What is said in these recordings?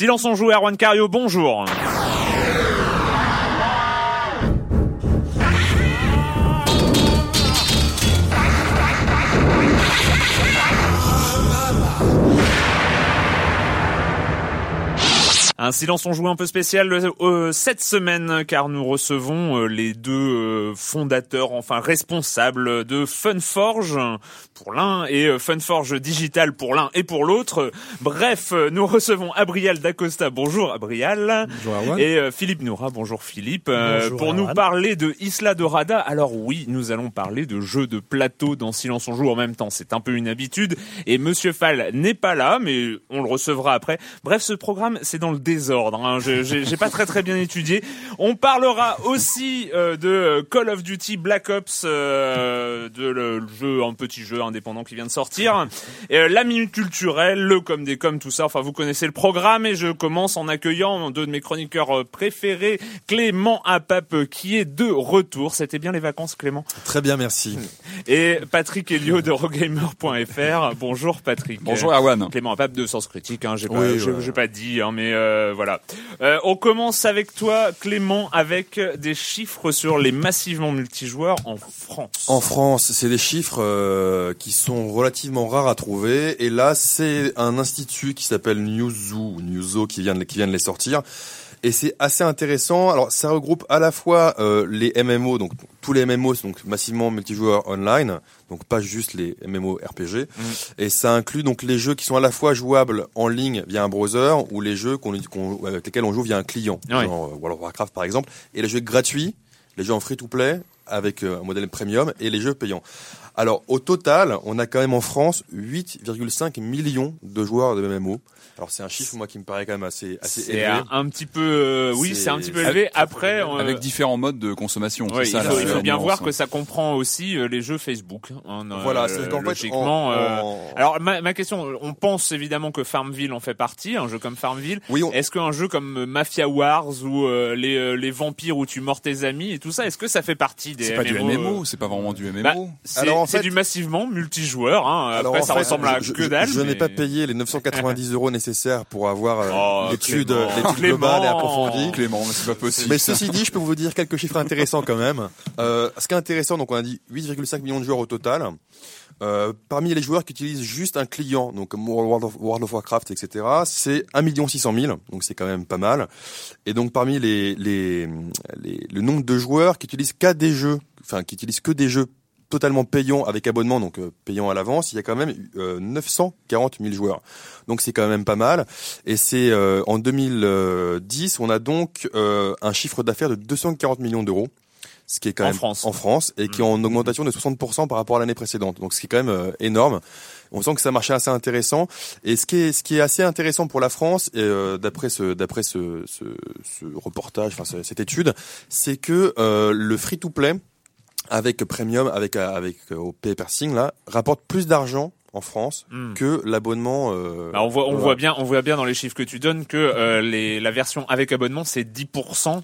Silence on joue, Erwan Cario, bonjour. Un silence on joue un peu spécial euh, cette semaine car nous recevons euh, les deux euh, fondateurs, enfin responsables de Funforge pour l'un et euh, Funforge Digital pour l'un et pour l'autre. Bref, nous recevons Abrial Dacosta. Bonjour Abrial. Bonjour Erwan. Et euh, Philippe Noura. Bonjour Philippe. Euh, Bonjour, pour nous parler de Isla Dorada. Alors oui, nous allons parler de jeux de plateau dans Silence on joue en même temps. C'est un peu une habitude. Et Monsieur Fall n'est pas là, mais on le recevra après. Bref, ce programme, c'est dans le désordre. Hein. Je- J'ai j'ai pas très très bien étudié. On parlera aussi euh, de Call of Duty Black Ops, euh, de le, jeu, un petit jeu indépendant qui vient de sortir. Et, euh, la minute culturelle, le comme des comme tout ça. Enfin, vous connaissez le programme et je commence en accueillant deux de mes chroniqueurs euh, préférés, Clément Apap, euh, qui est de retour. C'était bien les vacances, Clément? Très bien, merci. Et Patrick Elio de Rogamer.fr. Bonjour Patrick. Bonjour Erwan. Clément Apap de Sens Critique, hein, j'ai pas, Oui, ouais. pas dit, hein, mais euh, voilà. Euh, on commence avec toi, Clément, avec des chiffres sur les massivement multijoueurs en France. En France, c'est des chiffres euh, qui sont relativement rares à trouver. Et là, c'est un institut qui s'appelle Newzoo, ou Newzo, qui vient qui vient de les sortir. Et c'est assez intéressant. Alors, ça regroupe à la fois euh, les MMO, donc tous les MMO, donc massivement multijoueurs online, donc pas juste les MMO RPG. Et ça inclut donc les jeux qui sont à la fois jouables en ligne via un browser ou les jeux qu'on, qu'on- avec lesquels on joue via un client, Ouais. genre euh, World of Warcraft par exemple, et les jeux gratuits, les jeux en free-to-play avec euh, un modèle premium et les jeux payants. Alors au total, on a quand même en France 8,5 millions de joueurs de MMO. Alors c'est un chiffre moi qui me paraît quand même assez élevé. un, un petit peu, euh, oui, C'est- un petit peu élevé. Après, euh, Avec différents modes de consommation. ouais, il, faut, la il faut bien voir hein. que ça comprend aussi euh, les jeux Facebook. hein, Voilà, euh, c'est qu'en fait, logiquement. en- euh, en- Alors ma, ma question, on pense évidemment que Farmville en fait partie, un jeu comme Farmville. oui, on- Est-ce qu'un jeu comme Mafia Wars ou euh, les, euh, les vampires où tu mords tes amis et tout ça, est-ce que ça fait partie des C'est pas du MMO, c'est pas vraiment du MMO. bah, Alors, en c'est fait- du massivement multijoueur. Hein. Alors, Après, en ça fait, ressemble à je, que je- dalle. Je, n'ai mais- pas payé les 990 euros nécessaires pour avoir euh, Oh, l'étude, l'étude Clément. globale et approfondie. Clément, mais c'est pas possible. Mais ceci dit, je peux vous dire quelques chiffres intéressants quand même. Euh, ce qui est intéressant, donc on a dit 8,5 millions de joueurs au total. Euh, parmi les joueurs qui utilisent juste un client, donc comme World of, World of Warcraft, etc., c'est 1 600 000, donc c'est quand même pas mal. Et donc parmi les, les, les- le nombre de joueurs qui utilisent qu'à des jeux, enfin qui utilisent que des jeux totalement payants avec abonnement, donc euh, payants à l'avance, il y a quand même euh, 940 000 joueurs. Donc c'est quand même pas mal. Et c'est euh, en 2010, on a donc euh, un chiffre d'affaires de 240 millions d'euros, ce qui est quand En même France. en France et qui est en augmentation de 60% par rapport à l'année précédente. Donc ce qui est quand même euh, énorme. On sent que ça marché assez intéressant. Et ce qui est ce qui est assez intéressant pour la France, euh, d'après ce d'après ce, ce, ce reportage, enfin ce- cette étude, c'est que euh, le free to play avec premium, avec avec euh, au pay per sing là, rapporte plus d'argent en France Hmm. que l'abonnement. Euh, Bah, on voit, on voilà. voit bien, on voit bien dans les chiffres que tu donnes que euh, les, la version avec abonnement c'est 10%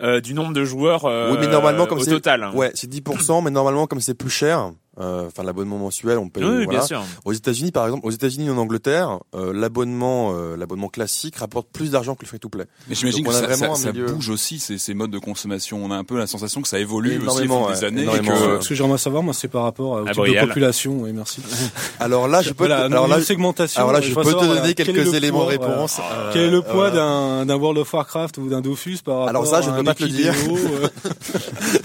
euh, du nombre de joueurs euh, Oui, mais normalement, comme au total. Ouais, c'est 10%, mais normalement, comme c'est plus cher, euh, enfin l'abonnement mensuel, on paye. Oui, oui, voilà. bien sûr. Aux États-Unis, par exemple, aux États-Unis et en Angleterre, euh, l'abonnement, euh, l'abonnement classique rapporte plus d'argent que le free-to-play. Mais j'imagine que ça, vraiment ça- un ça milieu- bouge aussi ces, ces modes de consommation. On a un peu la sensation que ça évolue aussi au Énormément, fil des ouais, années. et énormément, que-. Ce que j'aimerais savoir, moi, c'est par rapport au Ah, type de population. Oui, merci. Alors là, je peux, te- Voilà, alors là, segmentation. alors là, je peux te donner voilà, est quelques éléments de réponse. euh, Quel est le poids d'un d'un World of Warcraft ou d'un Dofus par rapport Alors ça, je à peux un pas te le dire.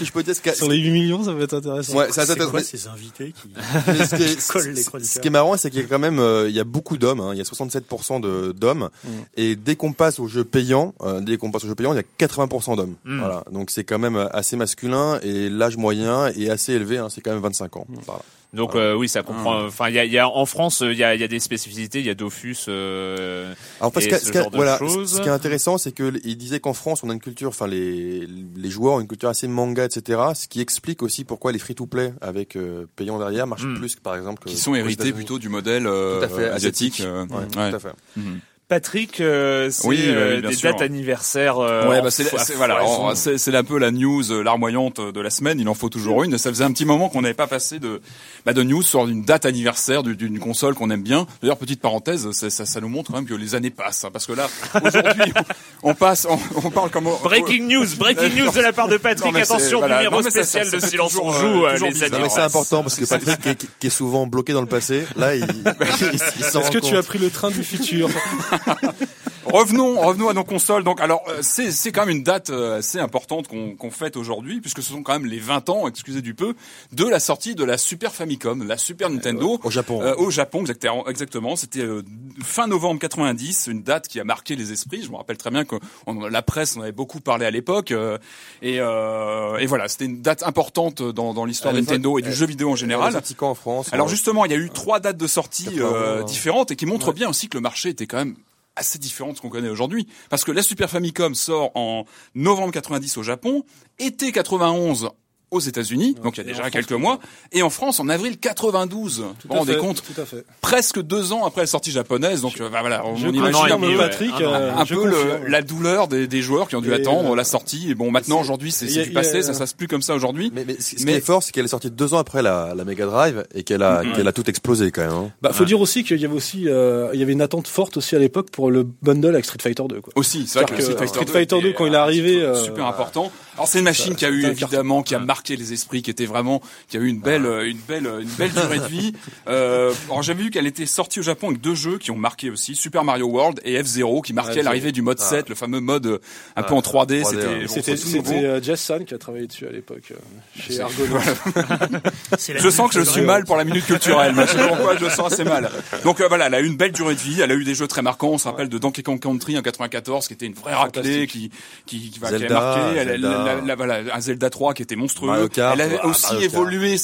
Euh, que je peux dire Sur les 8 millions, ça va être intéressant. Ouais, ça, ça, C'est quoi ces invités qui ce qui est, collent les chroniqueurs ce qui est marrant, c'est qu'il y a quand même, euh, il y a beaucoup d'hommes. hein, il y a 67% de d'hommes. Mm. Et dès qu'on passe au jeu payant, euh, dès qu'on passe au jeu payant, il y a 80% d'hommes. Mm. Voilà. Donc c'est quand même assez masculin et l'âge moyen est assez élevé. Hein, c'est quand même 25 ans. Voilà. Donc euh, oui, ça comprend. Enfin, il y a, il y a en France, euh, il y a, il y a des spécificités. Il y a Dofus. Euh, Alors parce Et que ce de voilà, choses. ce qui est intéressant, c'est que il disait qu'en France, on a une culture, enfin les les joueurs ont une culture assez manga, etc. Ce qui explique aussi pourquoi les free-to-play avec euh, payant derrière marchent Mm. plus que par exemple que qui sont hérités plutôt du modèle euh, Tout à fait, asiatique. asiatique. euh, Ouais, ouais. tout à fait. Mhm. Patrick, euh, c'est Oui, euh, des sûr. dates anniversaires. euh, Ouais, bah c'est voilà, c'est un peu la news euh, larmoyante de la semaine. Il en faut toujours une. Ça faisait un petit moment qu'on n'avait pas passé de bah, de news sur une date anniversaire du- d'une console qu'on aime bien. D'ailleurs, petite parenthèse, ça, ça, ça nous montre quand même que les années passent, hein, parce que là, aujourd'hui, on passe, on, on parle comme Breaking news, breaking news de la part de Patrick. Non, Attention, voilà. numéro Non, ça- spécial ça- de ça fait Silence on toujours, joue, euh, euh, toujours les bizarre. c'est important parce que Patrick, qui est, qui est souvent bloqué dans le passé, là, il, il, il s'en Est-ce que tu as pris le train du futur? Revenons, revenons à nos consoles. Donc, alors, euh, c'est c'est quand même une date euh, assez importante qu'on qu'on fête aujourd'hui, puisque ce sont quand même les 20 ans, excusez du peu, de la sortie de la Super Famicom, la Super Nintendo. Au Japon. Euh, au Japon, exactement. exactement. C'était euh, fin novembre 90, une date qui a marqué les esprits. Je me rappelle très bien que on- la presse en avait beaucoup parlé à l'époque. euh, et, euh, et voilà, c'était une date importante dans, dans l'histoire de Nintendo et du jeu vidéo en général. En France. Alors justement, il y a eu trois dates de sortie 91, euh, hein. différentes et qui montrent bien aussi que le marché était quand même assez différent de ce qu'on connaît aujourd'hui. Parce que la Super Famicom sort en novembre 90 au Japon, été 91 aux États-Unis, donc il y a déjà France, quelques mois, et en France en avril 92. Vous Tout vous rendez compte Tout à fait. Presque deux ans après la sortie japonaise, donc euh, bah, voilà, on Je imagine un ouais. Patrick, Un euh, un peu le- la douleur des, des joueurs qui ont dû Et, attendre euh, la sortie. Et bon, maintenant aujourd'hui c'est du y a- passé, ça se passe plus comme ça aujourd'hui. Mais, mais ce ce Mais- qui est fort, c'est qu'elle est sortie deux ans après la, la Mega Drive et qu'elle a, qu'elle a tout explosé quand même. hein. Bah, faut dire aussi qu'il y avait aussi, euh, il y avait une attente forte aussi à l'époque pour le bundle avec Street Fighter 2. Quoi. Aussi, c'est vrai que, Street Fighter 2, était quand il est arrivé, euh, super important. Alors c'est une machine qui a eu évidemment, qui a marqué les esprits, qui était vraiment, qui a eu une belle, une belle, une belle durée de vie. Euh, alors j'avais vu qu'elle était sortie au Japon avec deux jeux qui ont marqué aussi, Super Mario World et F-Zero, qui marquaient l'arrivée du mode Ah. 7, le fameux mode euh, un peu Ah, en 3D. 3D, C'était, C'était euh, Jess San qui a travaillé dessus à l'époque euh, chez C'est- Argonaut. Je sens que je suis mal pour la minute culturelle. mais Je sais pas pourquoi je le sens assez mal. Donc euh, voilà, elle a eu une belle durée de vie. Elle a eu des jeux très marquants. On se rappelle de Donkey Kong Country en 94, qui était une vraie raclée, qui qui, qui, va- qui a Zelda, marqué. Elle, elle- Zelda. La- la- voilà, un Zelda 3 qui était monstrueux. Kart, elle avait ah, aussi évolué.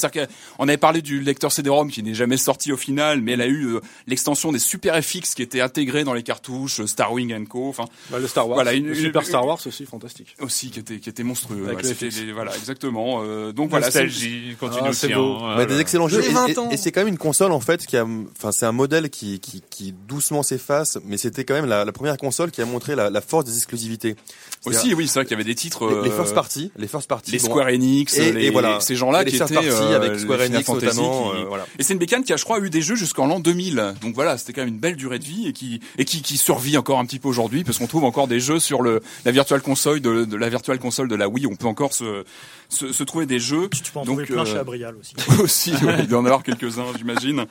qu'on avait parlé du lecteur CD-ROM qui n'est jamais sorti au final, mais elle a eu euh, l'extension des Super FX qui était intégrée dans les cartouches, euh, Starwing Co. Enfin Bah, le Star Wars, Voilà, une- le une- Super une- Star Wars aussi, fantastique. aussi qui était qui était monstrueux. Avec Ouais, le c'était FX. des- voilà, exactement. Euh, donc voilà, c'est- Nostalgie, continue Ah, aussi. c'est beau. hein, des excellents jeux. Et, 20 et- ans. et c'est quand même une console en fait qui a, enfin c'est un modèle qui, qui, qui doucement s'efface, mais c'était quand même la, la première console qui a montré la, la force des exclusivités. Aussi oui, c'est vrai qu'il y avait des titres. les, les first party, les first party, les Square Enix, et, les, et voilà, ces gens-là qui first étaient party euh, avec Square Enix Fantasy notamment. qui- euh, voilà. Et c'est une bécane qui a, je crois, eu des jeux jusqu'en l'an 2000. Donc voilà, c'était quand même une belle durée de vie et qui et qui, qui survit encore un petit peu aujourd'hui parce qu'on trouve encore des jeux sur le la virtual console de, de la virtual console de la Wii. On peut encore se se, se trouver des jeux. Tu peux en Donc, trouver plein euh, chez Abrial aussi. aussi, oui, il doit en avoir quelques-uns, j'imagine.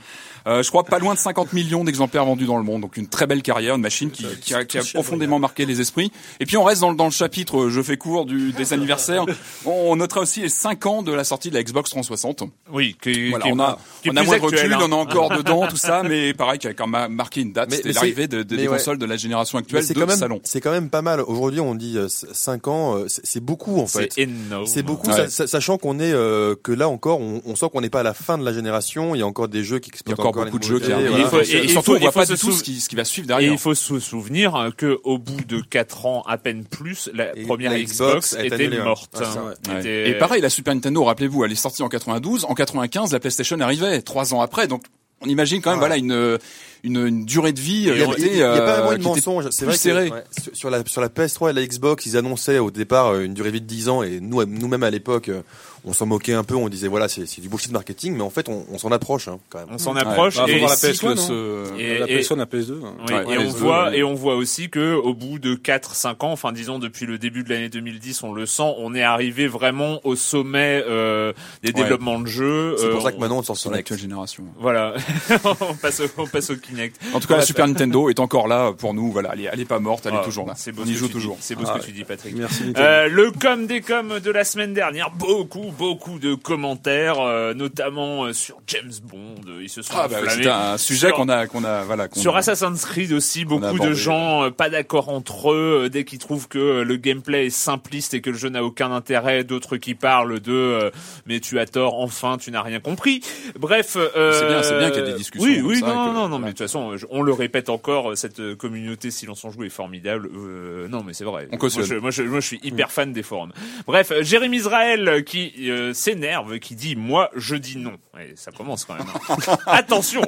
Euh, je crois pas loin de 50 millions d'exemplaires vendus dans le monde, donc une très belle carrière, une machine qui, qui a, qui a profondément marqué les esprits. Et puis on reste dans, le- dans le chapitre, euh, je fais court, du, des anniversaires. On notera aussi les 5 ans de la sortie de la Xbox 360. Oui, qui, Voilà, qui on a, qui on a moins de recul, hein. on est encore dedans, tout ça, mais pareil, qui a quand même marqué une date. C'était l'arrivée de, des ouais. consoles de la génération actuelle c'est de quand même, salon. c'est quand même pas mal. Aujourd'hui, on dit 5 ans, euh, c'est c'est beaucoup en fait. C'est énorme. C'est beaucoup, Ouais. sachant qu'on est euh, que là encore, on, on sent qu'on n'est pas à la fin de la génération. Il y a encore des jeux qui Il y a exploitent encore beaucoup de jeux qui arrivent. Il voilà. faut- Et, et surtout, faut- on voit pas se du tout ce qui, ce qui va suivre Et derrière. il faut se souvenir que au bout de 4 ans, à peine plus, la Et première la Xbox, était annulée, hein. morte. Ouais, vrai. Était- Et pareil, la Super Nintendo, rappelez-vous, elle est sortie en 92. En 95, la PlayStation arrivait, trois ans après. Donc, on imagine quand même, Ouais. voilà, une, une, une durée de vie Il y a, il y a- était, il y a pas euh, vraiment de qui était mensonge. C'est vrai que serrée. ouais, sur- la sur la PS3 et la Xbox, ils annonçaient au départ euh, une durée de vie de 10 ans et nous nous-mêmes à l'époque, euh, on s'en moquait un peu. On disait voilà, c'est du bullshit marketing, mais en fait, on, on s'en approche hein, quand même. on s'en approche et, voir la cycle PS1, se- Et- la et- PS1, la PS2. hein. Oui, Ouais, et ouais, on voit et on voit aussi que au bout de 4 5 ans, enfin disons depuis le début de l'année 2010, on le sent, on est arrivé vraiment au sommet euh, des Ouais. développements de jeux. C'est Euh, pour ça que maintenant on sort sur l'actuelle génération. Voilà, on passe au, on passe au Kinect. En tout cas, la Super Nintendo est encore là pour nous. Voilà, elle est, elle est pas morte, elle Ah, est toujours là. C'est beau On ce y que joue tu toujours. dis. C'est beau Ah ce que ouais. tu dis, Patrick. Merci. Euh, le com des com de la semaine dernière, beaucoup, beaucoup de commentaires, euh, notamment euh, sur James Bond. Ils se sont Ah bah, c'est un sujet qu'on a, qu'on a, voilà. Sur a- Assassin's Creed aussi, a beaucoup de gens euh, pas d'accord entre eux euh, dès qu'ils trouvent que euh, le gameplay est simpliste et que le jeu n'a aucun intérêt. D'autres qui parlent de euh, mais tu as tort, enfin tu n'as rien compris. Bref, euh, C'est bien, c'est bien qu'il y ait des discussions Oui, oui, ça, non, que- non, non, mais toute façon, on le répète encore, cette euh, communauté Silence on Joue est formidable. Euh, non, mais c'est vrai. On moi, je, moi, je, moi, je suis hyper fan des forums. Bref, euh, Jérémy Israël euh, qui euh, s'énerve, qui dit moi je dis non. Et ça commence quand même. hein. attention,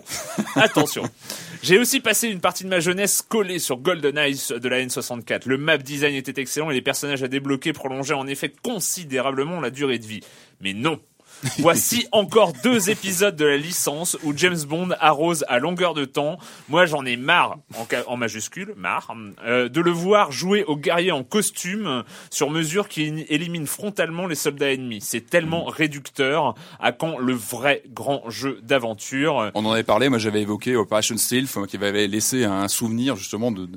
attention. J'ai aussi passé une partie de ma jeunesse collée sur GoldenEye de la N64. Le map design était excellent et les personnages à débloquer prolongeaient en effet considérablement la durée de vie. Mais non. Voici encore deux épisodes de la licence où James Bond arrose à longueur de temps. Moi, j'en ai marre, en, majuscule, marre, euh, de le voir jouer au guerrier en costume sur mesure qui élimine frontalement les soldats ennemis. C'est tellement réducteur. À quand le vrai grand jeu d'aventure On en avait parlé, moi j'avais évoqué Operation Stealth, qui m'avait laissé un souvenir justement de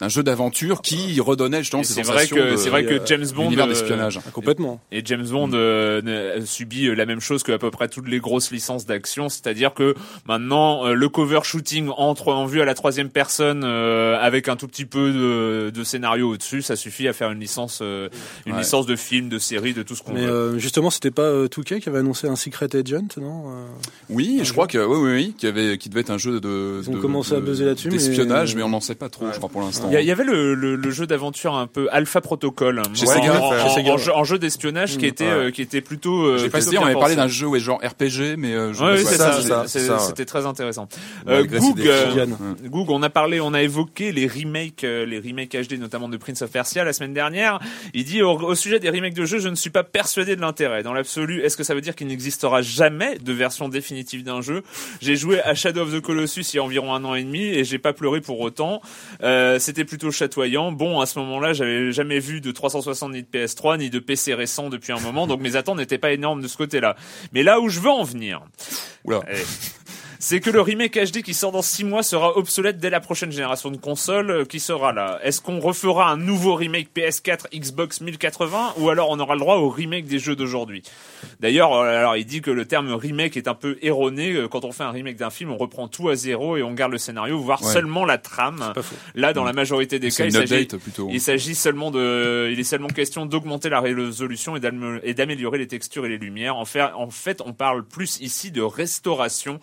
d'un jeu d'aventure qui redonnait justement ces C'est vrai sensations que de- c'est vrai que euh, James Bond l'univers euh, d'espionnage. Ah, complètement. Et James Bond euh, ne- subit euh, la même chose que à peu près toutes les grosses licences d'action, c'est-à-dire que maintenant euh, le cover shooting entre en vue à la troisième personne euh, avec un tout petit peu de, de scénario au-dessus, ça suffit à faire une licence, euh, une Ouais. licence de film, de série, de tout ce qu'on Mais veut. euh, justement, c'était pas euh, 2K qui avait annoncé un Secret Agent, non euh, Oui, je crois que oui, oui, oui, qui avait, qui devait être un jeu de. Ils ont de- commencé à de- buzzer là-dessus, mais- D'espionnage, mais on n'en sait pas trop, je crois pour l'instant. Il y, avait le, le, le jeu d'aventure un peu Alpha Protocol Chez en, Sega, en- chez en- Sega, en ouais. jeu, en jeu d'espionnage qui Mm, était ouais. euh, qui était plutôt. euh, J'ai pas dit, on avait parlé d'un jeu ouais, genre RPG, mais euh, je Ouais, oui, sais c'est pas. ça, c'est ça, c'est- c'est ça, ouais. c'était très intéressant. Euh, Goog, euh. Goog, on a parlé, on a évoqué les remakes, les remakes HD notamment de Prince of Persia la semaine dernière. Il dit au, au sujet des remakes de jeux, je ne suis pas persuadé de l'intérêt. Dans l'absolu, est-ce que ça veut dire qu'il n'existera jamais de version définitive d'un jeu? J'ai joué à Shadow of the Colossus il y a environ un an et demi et j'ai pas pleuré pour autant. Euh, C'était plutôt chatoyant. Bon, à ce moment-là, j'avais jamais vu de 360 ni de PS3 ni de PC récent depuis un moment, donc mes attentes n'étaient pas énormes de ce côté-là. Mais là où je veux en venir, Oula. eh, c'est que le remake HD qui sort dans 6 mois sera obsolète dès la prochaine génération de consoles euh, qui sera là? Est-ce qu'on refera un nouveau remake PS4 Xbox 1080 ou alors on aura le droit au remake des jeux d'aujourd'hui? D'ailleurs, euh, alors il dit que le terme remake est un peu erroné. Euh, Quand on fait un remake d'un film, on reprend tout à zéro et on garde le scénario, voire Ouais. seulement la trame. Là, dans la majorité des cas, il s'agit seulement de, il est seulement question d'augmenter la résolution et d'améliorer les textures et les lumières. En fait, en fait, on parle plus ici de restauration,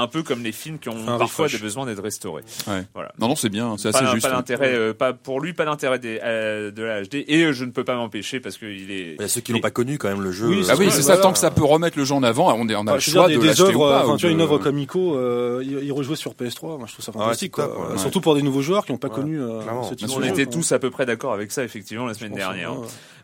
un peu comme les films qui ont Un parfois refresh. des besoins d'être restaurés. Ouais. Voilà. Non, non, c'est bien, c'est Pas, assez pas juste. hein. d'intérêt, euh, pas pour lui, pas d'intérêt des- euh, de la HD. Et euh, je ne peux pas m'empêcher parce qu'il est. Il y a ceux qui l'ont pas connu quand même le jeu. Oui, euh, Ah oui, c'est ça, voilà. tant que ça peut remettre le jeu en avant, on, est, on a le choix dire, de des, des l'acheter ou œuvres, pas. enfin, ou tu vois, une œuvre comme Ico, euh, y y rejouer sur PS3, moi je trouve ça ouais, fantastique. quoi. ouais. Surtout pour des nouveaux joueurs qui n'ont pas connu ce type on était tous à peu près d'accord avec ça effectivement la semaine dernière.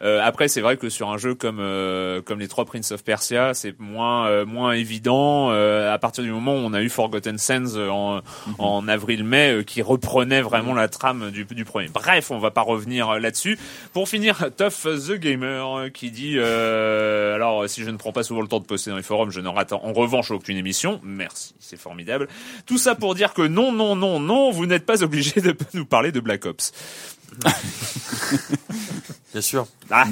Euh, après, c'est vrai que sur un jeu comme euh, comme les trois Prince of Persia, c'est moins euh, moins évident euh, à partir du moment où on a eu Forgotten Sands euh, en, en avril-mai euh, qui reprenait vraiment la trame du, du premier. Bref, on va pas revenir euh, là-dessus. Pour finir, Tough the Gamer qui dit euh, alors si je ne prends pas souvent le temps de poster dans les forums, je n'en rate en revanche aucune émission. Merci, c'est formidable. Tout ça pour dire que non, non, non, non, vous n'êtes pas obligé de nous parler de Black Ops. Bien sûr. Ah.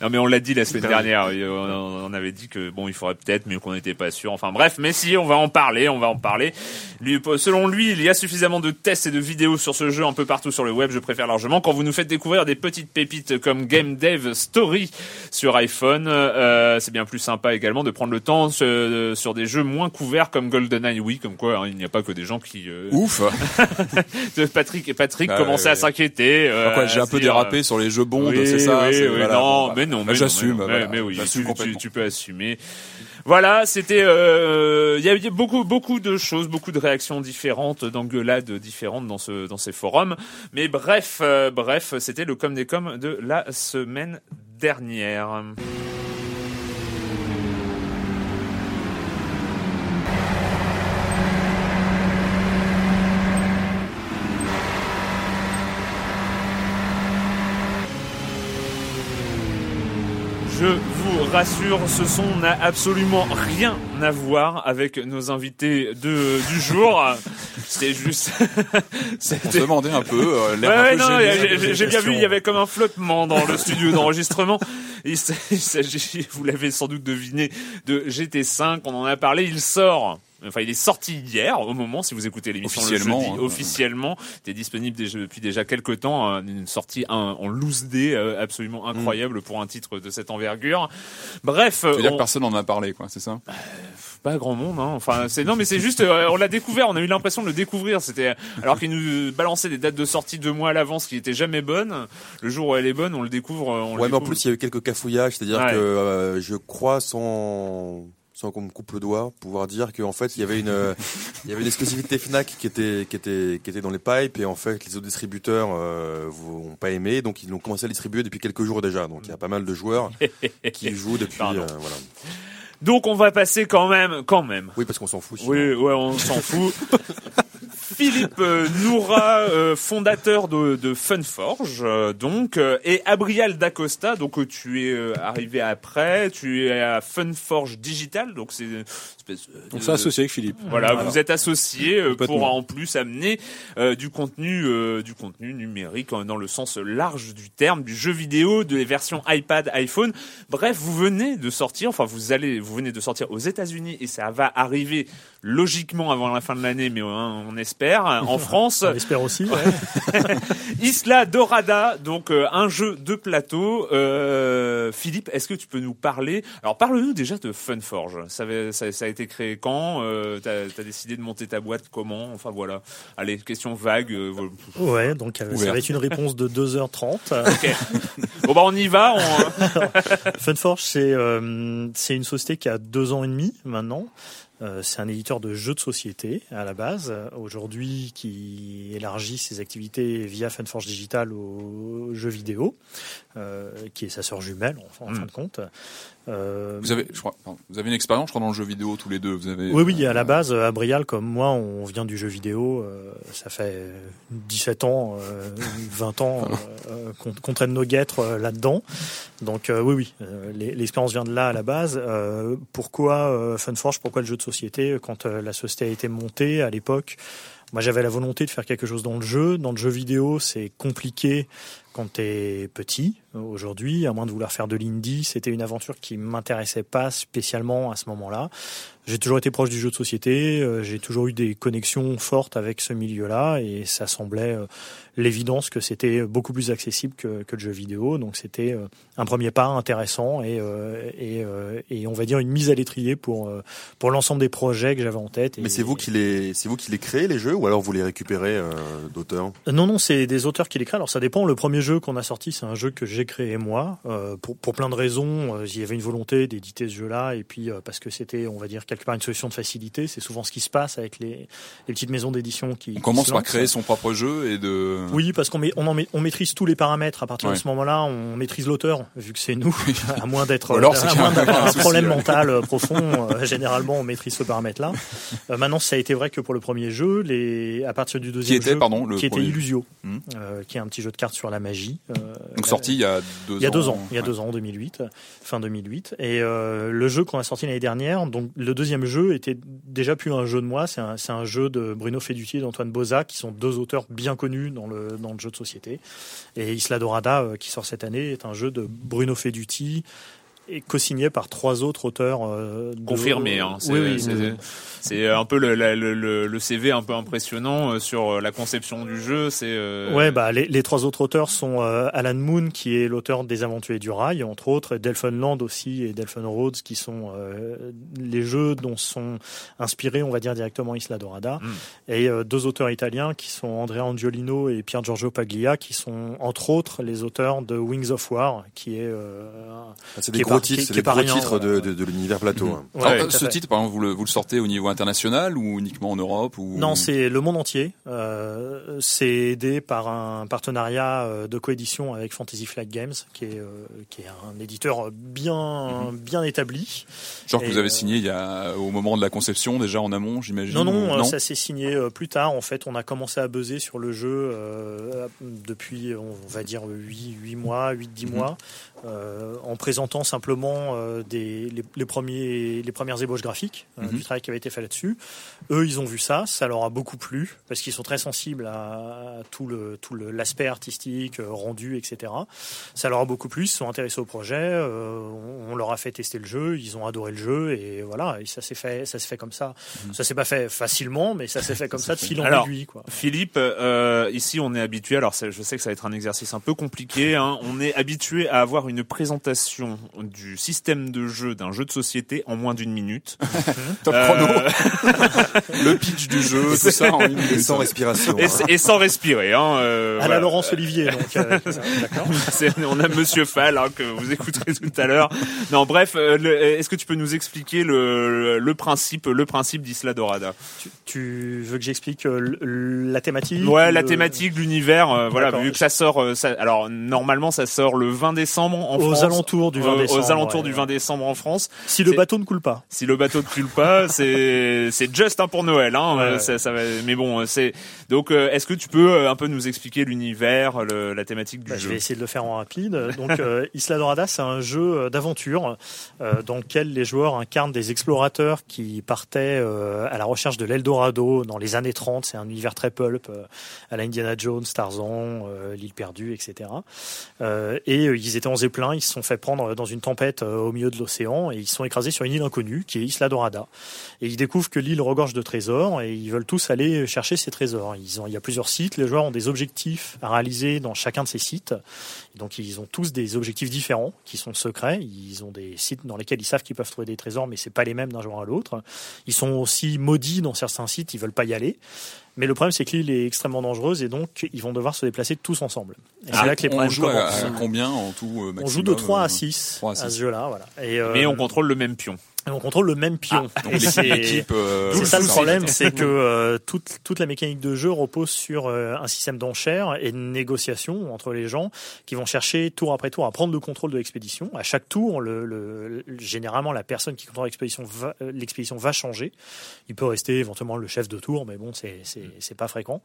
Non mais on l'a dit la semaine dernière, et on, avait dit que bon il faudrait peut-être mais qu'on n'était pas sûr. Enfin bref, mais si on va en parler, on va en parler. Lui, selon lui, il y a suffisamment de tests et de vidéos sur ce jeu un peu partout sur le web, je préfère largement quand vous nous faites découvrir des petites pépites comme Game Dev Story sur iPhone, euh, c'est bien plus sympa également de prendre le temps sur, des jeux moins couverts comme GoldenEye, oui, comme quoi hein, il n'y a pas que des gens qui euh, Ouf Patrick et Patrick Bah, commençaient ouais, à s'inquiéter. Euh, Pourquoi j'ai un peu dire, dérapé sur les jeux Bond, oui, c'est ça oui, oui, voilà, non, bon, bah, mais non, mais j'assume, mais, voilà, mais oui, tu, tu, complètement. tu peux assumer. Voilà, c'était, euh, il y a eu beaucoup, beaucoup de choses, beaucoup de réactions différentes, d'engueulades différentes dans ce, dans ces forums. Mais bref, euh, bref, c'était le com des coms de la semaine dernière. Je vous rassure, ce son n'a absolument rien à voir avec nos invités de, du jour. C'est juste. On se C'était- demandait un peu, euh, Ouais, peu j'ai- bien vu, il y avait comme un flottement dans le studio d'enregistrement. Il s'agit, vous l'avez sans doute deviné, de GT5. On en a parlé. Il sort Enfin, il est sorti hier, au moment, si vous écoutez l'émission le Officiellement, jeudi, hein. officiellement. Il est disponible déjà, depuis déjà quelques temps. hein, Une sortie un- en loose day euh, absolument incroyable pour un titre de cette envergure. Bref, Tu veux dire on- que personne n'en a parlé, quoi, c'est ça pas grand monde. Hein. Enfin, c'est non, mais c'est juste, euh, on l'a découvert. On a eu l'impression de le découvrir. C'était alors qu'il nous balançait des dates de sortie deux mois à l'avance qui étaient jamais bonnes. Le jour où elle est bonne, on le découvre. euh, On le Ouais, mais en plus, il y a eu quelques cafouillages, c'est-à-dire Ouais. que euh, je crois sans sans qu'on me coupe le doigt, pouvoir dire qu'en fait, il y avait une euh, il y avait une exclusivité Fnac qui était qui était qui était dans les pipes et en fait, les autres distributeurs euh, vous ont pas aimé, donc ils l'ont commencé à distribuer depuis quelques jours déjà. Donc il y a pas mal de joueurs qui jouent depuis. Euh, voilà. Donc on va passer quand même, quand même. Oui, parce qu'on s'en fout. sinon. Oui, ouais, on s'en fout. Philippe euh, Noura, euh, fondateur de, Funforge, euh, donc, et Abrial Dacosta, donc tu es arrivé après, tu es à Funforge Digital, donc c'est espèce euh, On de- s'est associé avec Philippe. Voilà, vous êtes associé euh, pour en plus amener euh, du contenu, euh, du contenu numérique euh, dans le sens large du terme, du jeu vidéo, des versions iPad, iPhone. Bref, vous venez de sortir, enfin vous allez, vous venez de sortir aux États-Unis et ça va arriver logiquement avant la fin de l'année, mais hein, on espère. En France, On espère aussi. ouais. Isla Dorada, donc euh, un jeu de plateau. Philippe, est-ce que tu peux nous parler? Alors parle-nous déjà de Funforge. Ça, ça a été créé quand euh, T'as as décidé de monter ta boîte comment? Enfin voilà. Allez, question vague. euh. Ouais, donc euh, ça va être une réponse de 2h30. Ok. bon bah on y va. On, Funforge, c'est euh, c'est une société qui a deux ans et demi maintenant. Euh, c'est un éditeur de jeux de société à la base, aujourd'hui qui élargit ses activités via Funforge Digital aux jeux vidéo, qui est sa sœur jumelle en, fin de compte. Euh, Vous avez, je crois, pardon, vous avez une expérience, je crois, dans le jeu vidéo tous les deux. Vous avez. Oui, oui, à la base, euh, Abrial, comme moi, on vient du jeu vidéo. euh, ça fait 17 ans, euh, 20 ans euh, euh, qu'on traîne nos guêtres euh, là-dedans. Donc euh, oui, oui, euh, l'e- l'expérience vient de là à la base. Euh, pourquoi euh, Funforge Pourquoi le jeu de société Quand euh, la société a été montée à l'époque, moi j'avais la volonté de faire quelque chose dans le jeu. Dans le jeu vidéo, c'est compliqué quand t'es petit. Aujourd'hui, à moins de vouloir faire de l'indie, c'était une aventure qui m'intéressait pas spécialement à ce moment-là. J'ai toujours été proche du jeu de société, euh, j'ai toujours eu des connexions fortes avec ce milieu-là et ça semblait euh, l'évidence que c'était beaucoup plus accessible que, que le jeu vidéo. Donc c'était euh, un premier pas intéressant et, et, et on va dire une mise à l'étrier pour, pour l'ensemble des projets que j'avais en tête. Et- Mais c'est vous qui les c'est vous qui les créez les jeux ou alors vous les récupérez d'auteurs? Non, non, c'est des auteurs qui les créent. Alors ça dépend. Le premier jeu qu'on a sorti, c'est un jeu que j'ai créé moi, euh, pour, pour plein de raisons. Euh, Il y avait une volonté d'éditer ce jeu-là, et puis euh, parce que c'était, on va dire, quelque part une solution de facilité. C'est souvent ce qui se passe avec les, les petites maisons d'édition qui. On qui commence par créer son propre jeu et de. Oui, parce qu'on met- on, en met- on maîtrise tous les paramètres. À partir Ouais. de ce moment-là, on maîtrise l'auteur, vu que c'est nous. à moins d'être, alors, c'est à moins un- d'avoir un un problème ouais. mental profond. euh, généralement, on maîtrise ce paramètre-là. Maintenant, ça a été vrai que pour le premier jeu, les, à partir du Qui deuxième était, jeu, pardon, le qui était Illusio, Hmm. qui est un petit jeu de cartes sur la magie. euh, Donc sorti il y a deux ans. il y a deux ans, il y a deux ans, en 2008, fin 2008. Et euh, le jeu qu'on a sorti l'année dernière, donc le deuxième jeu était déjà plus un jeu de moi, c'est un, c'est un jeu de Bruno Fedutier et d'Antoine Boza, qui sont deux auteurs bien connus dans le, dans le jeu de société. Et Isla Dorada, euh, qui sort cette année, est un jeu de Bruno Feduti, et co-signé par trois autres auteurs. euh, de- confirmé. Hein. C'est, Oui, oui, c'est un peu le, le, le, le CV un peu impressionnant euh, sur la conception du jeu. C'est euh, Ouais, bah les, les trois autres auteurs sont euh, Alan Moon, qui est l'auteur des Aventuriers du Rail, entre autres, et Delphine Land aussi et Delphine Rhodes, qui sont euh, les jeux dont sont inspirés, on va dire directement Isla Dorada, Mm. et euh, deux auteurs italiens qui sont Andrea Angiolino et Pier Giorgio Paglia, qui sont entre autres les auteurs de Wings of War, qui est euh, Ah, C'est Qui des est gros titres, c'est pas gros rien, titres de, voilà. de, de l'univers plateau. Mhm. hein. Ouais, Alors, ce fait. titre, par exemple, vous le, vous le sortez au niveau international ou uniquement en Europe ou... Non, c'est le monde entier. Euh, c'est aidé par un partenariat euh, de coédition avec Fantasy Flight Games, qui est, euh, qui est un éditeur bien, bien établi. Genre que vous avez euh, signé il y a, au moment de la conception, déjà en amont, j'imagine Non, non, ou- euh, ça s'est signé euh, plus tard. En fait, on a commencé à buzzer sur le jeu euh, depuis, on va dire, 8, 8 mois, 8-10 Mhm. mois, euh, en présentant simplement euh, des, les, les premiers, les premières ébauches graphiques euh, Mhm. du travail qui avait été fait là-dessus. Eux, ils ont vu ça, ça leur a beaucoup plu parce qu'ils sont très sensibles à, à tout le tout le- l'aspect artistique, euh, rendu, etc. Ça leur a beaucoup plu, ils se sont intéressés au projet. on, on leur a fait tester le jeu, ils ont adoré le jeu et voilà, et ça s'est fait, ça s'est fait comme ça. Ça s'est pas fait facilement, mais ça s'est fait comme ça de fil en aiguille, quoi. Philippe, ici on est habitué, alors je sais que ça va être un exercice un peu compliqué, hein, on est habitué à avoir une présentation du système de jeu d'un jeu de société en moins d'une minute. Top Euh, chrono. le pitch du jeu, tout ça en une Et sans respiration. et, hein. et sans respirer. Hein, euh, À la. Laurence Olivier, donc. euh, on a Monsieur Fall hein, que vous écouterez tout à l'heure. Non, bref, euh, est-ce que tu peux nous expliquer le, le principe, le principe d'Isla Dorada Tu, tu veux que j'explique la thématique Ouais, la thématique, l'univers. euh, voilà, vu que ça sort, ça, alors normalement ça sort le 20 décembre en Aux France. alentours du 20 euh, décembre. Aux alentours ouais. du 20 décembre en France. Si le bateau ne coule pas. Si le bateau ne coule pas, c'est c'est juste un pour Noël, hein. Ouais, euh, ouais. Ça, ça va, mais bon, c'est donc. euh, Est-ce que tu peux euh, un peu nous expliquer l'univers, la thématique du Bah, je jeu? vais essayer de le faire en rapide. Donc, euh, Isla Dorada, c'est un jeu euh, d'aventure euh, dans lequel les joueurs incarnent des explorateurs qui partaient euh, à la recherche de l'Eldorado dans les années 30. C'est un univers très pulp, euh, à la Indiana Jones, Tarzan, euh, l'île perdue, etc. Euh, et euh, ils étaient en zeppelin, ils se sont fait prendre dans une tempête euh, au milieu de l'océan et ils sont écrasés sur une île inconnue qui est Isla Dorada. Et ils découvrent que l'île regorge de trésors et ils veulent tous aller chercher ces trésors. Ils ont, il y a plusieurs sites, les joueurs ont des objectifs à réaliser dans chacun de ces sites. Donc ils ont tous des objectifs différents qui sont secrets. Ils ont des sites dans lesquels ils savent qu'ils peuvent trouver des trésors, mais c'est pas les mêmes d'un joueur à l'autre. Ils sont aussi maudits dans certains sites, ils veulent pas y aller. Mais le problème, c'est que l'île est extrêmement dangereuse et donc ils vont devoir se déplacer tous ensemble. Et c'est Ah, là que les on problèmes joue commencent. à combien en tout euh, On joue maximum, de 3 euh, à 6 3 à à ce 6. jeu-là, voilà. Et, euh, Mais on contrôle le même pion. Et on contrôle le même pion. L'équipe- c'est- euh, ça le problème, c'est que euh, toute, toute la mécanique de jeu repose sur euh, un système d'enchères et de négociation entre les gens qui vont chercher tour après tour à prendre le contrôle de l'expédition. À chaque tour, le, le- le- généralement la personne qui contrôle l'expédition va, euh, l'expédition va changer. Il peut rester éventuellement le chef de tour, mais bon, c'est c'est c'est pas fréquent.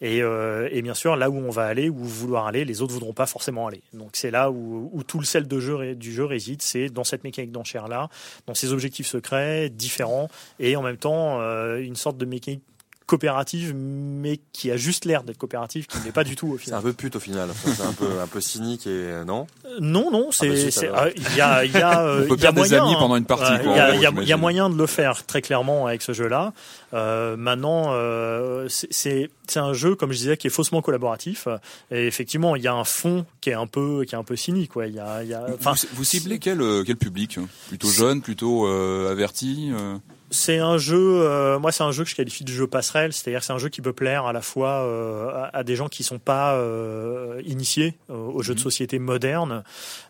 Et, euh, et bien sûr, là où on va aller, où vouloir aller, les autres voudront pas forcément aller. Donc c'est là où, où tout le sel de jeu du jeu réside, c'est dans cette mécanique d'enchères là, dans ces objectifs secrets différents et en même temps euh, une sorte de mécanique coopérative mais qui a juste l'air d'être coopérative qui ne l'est pas du tout au C'est un final. peu pute au final. Enfin, C'est un peu, un peu cynique et euh, non? Non non, c'est bah, si, c'est- va. euh, il y a il y a euh, On peut il y a perdre des moyen, amis hein. pendant une partie, Il y a- il y a- gros, il y a j'imagine. moyen de le faire très clairement avec ce jeu-là. Euh, maintenant, euh, c'est- un jeu, comme je disais, qui est faussement collaboratif. Et effectivement, il y a un fond qui est un peu qui est un peu cynique. Ouais. Il y a, il y a, enfin, vous, vous ciblez quel, quel public? Plutôt jeune, plutôt euh, averti euh? C'est un jeu, euh, moi c'est un jeu que je qualifie de jeu passerelle, c'est-à-dire c'est un jeu qui peut plaire à la fois euh, à, à des gens qui sont pas euh, initiés euh, aux jeux de société modernes,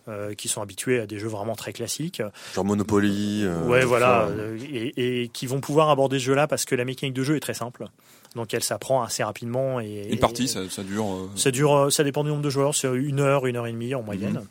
euh, qui sont habitués à des jeux vraiment très classiques, Genre Monopoly. euh, ouais voilà, et, et qui vont pouvoir aborder ce jeu-là parce que la mécanique de jeu est très simple, donc elle s'apprend assez rapidement et Une partie, ça, ça dure. ça dure, ça dépend du nombre de joueurs, c'est une heure, une heure et demie en moyenne.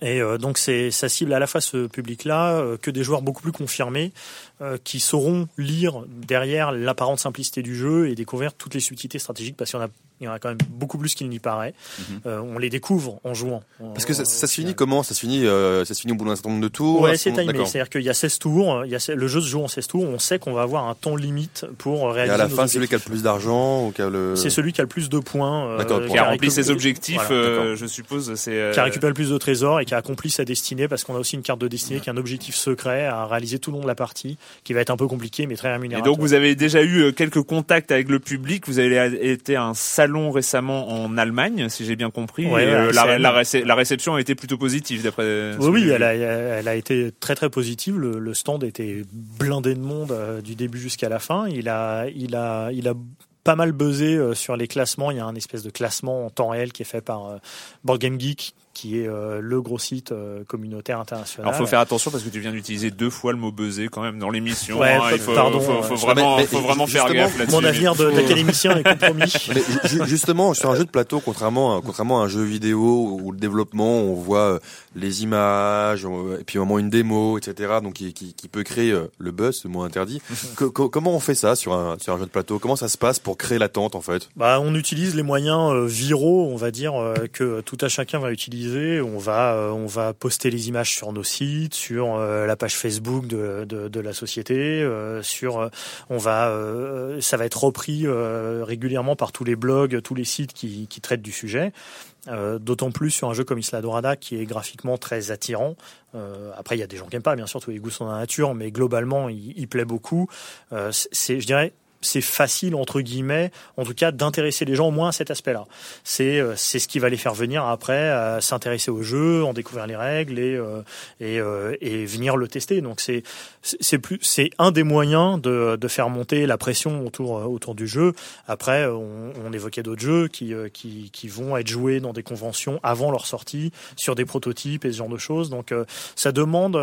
Et euh, donc c'est ça cible à la fois ce public-là euh, que des joueurs beaucoup plus confirmés euh, qui sauront lire derrière l'apparente simplicité du jeu et découvrir toutes les subtilités stratégiques parce qu'il y en a il y en a quand même beaucoup plus qu'il n'y paraît. Mhm. Euh, on les découvre en jouant. Parce que ça, se finit comment? Ça se finit, euh, ça se finit au bout d'un certain nombre de tours. Ouais, c'est timé. C'est-à-dire qu'il y a 16 tours. Il y a, le jeu se joue en 16 tours. On sait qu'on va avoir un temps limite pour Et réaliser à la nos fin, celui qui a le plus d'argent ou qui a le. C'est celui qui a le plus de points. euh, Qui a rempli ses objectifs, Voilà, euh, je suppose. C'est euh, qui a récupéré le plus de trésors et qui a accompli sa destinée parce qu'on a aussi une carte de destinée qui a un objectif secret à réaliser tout le long de la partie qui va être un peu compliqué mais très Et rémunérateur. donc vous avez déjà eu euh, quelques contacts avec le public. Vous avez été à un salon récemment en Allemagne, si j'ai bien compris. Ouais, et, ouais, euh, la, AXN. la, réce- la réception a été plutôt positive d'après. Oui, oui, elle a, elle a été très très positive. Le, le stand était blindé de monde euh, du début jusqu'à la fin. Il a, il a, il a pas mal buzzé euh, sur les classements. Il y a un espèce de classement en temps réel qui est fait par Board Game Geek, qui est euh, le gros site euh, communautaire international. Alors faut faire attention parce que tu viens d'utiliser deux fois le mot buzzer quand même dans l'émission. Ouais, hein. il faut, pardon, faut, euh, faut vraiment, mais- mais faut vraiment faire gaffe là-dessus. Mon avenir de- faut- d'académicien est compromis. Mais ju- ju- justement, sur un jeu de plateau, contrairement à, contrairement à un jeu vidéo où le développement, on voit les images, et puis au moment une démo, etc. Donc qui, qui, qui peut créer le buzz, ce mot interdit. Que- comment on fait ça sur un sur un jeu de plateau? Comment ça se passe pour pour créer l'attente en fait? Bah, on utilise les moyens euh, viraux, on va dire euh, que tout à chacun va utiliser. On va euh, on va poster les images sur nos sites, sur la page Facebook de, de, la société, sur on va ça va être repris régulièrement par tous les blogs, tous les sites qui, traitent du sujet. Euh, D'autant plus sur un jeu comme Isla Dorada qui est graphiquement très attirant. Euh, après, il y a des gens qui aiment pas, bien sûr, tous les goûts sont dans la nature, mais globalement, il, plaît beaucoup. Euh, c'est, je dirais, c'est facile entre guillemets, en tout cas, d'intéresser les gens au moins à cet aspect-là. C'est euh, c'est ce qui va les faire venir après à s'intéresser au jeu, en découvrir les règles et euh, et, euh, et venir le tester. Donc c'est c'est plus c'est un des moyens de de faire monter la pression autour autour du jeu. Après, on, on évoquait d'autres jeux qui qui qui vont être joués dans des conventions avant leur sortie sur des prototypes et ce genre de choses. Donc ça demande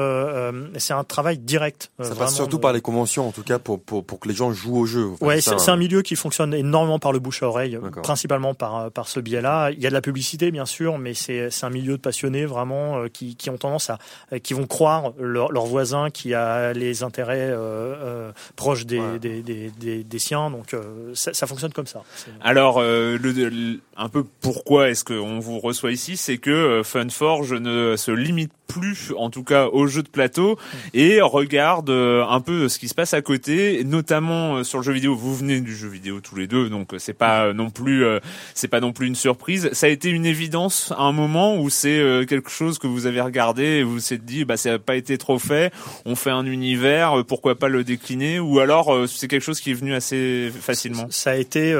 c'est un travail direct. Ça passe surtout par les conventions en tout cas pour pour pour que les gens jouent au jeu ouais, c'est un milieu qui fonctionne énormément par le bouche à oreille, principalement par par ce biais-là. Il y a de la publicité bien sûr, mais c'est c'est un milieu de passionnés vraiment euh, qui qui ont tendance à qui vont croire leurs leur voisin qui a les intérêts euh, euh proches des, des, des, des, des siens. Donc euh, ça, ça, fonctionne comme ça. Alors le, un peu pourquoi est-ce qu'on vous reçoit ici, c'est que Funforge ne se limite plus, en tout cas, au jeu de plateau et regarde un peu ce qui se passe à côté, notamment sur le jeu vidéo vous venez du jeu vidéo tous les deux, donc c'est pas non plus euh, c'est pas non plus une surprise. Ça a été une évidence à un moment où c'est euh, quelque chose que vous avez regardé et vous vous êtes dit bah ça n'a pas été trop fait. On fait un univers, euh, pourquoi pas le décliner Ou alors c'est quelque chose qui est venu assez facilement? Ça a été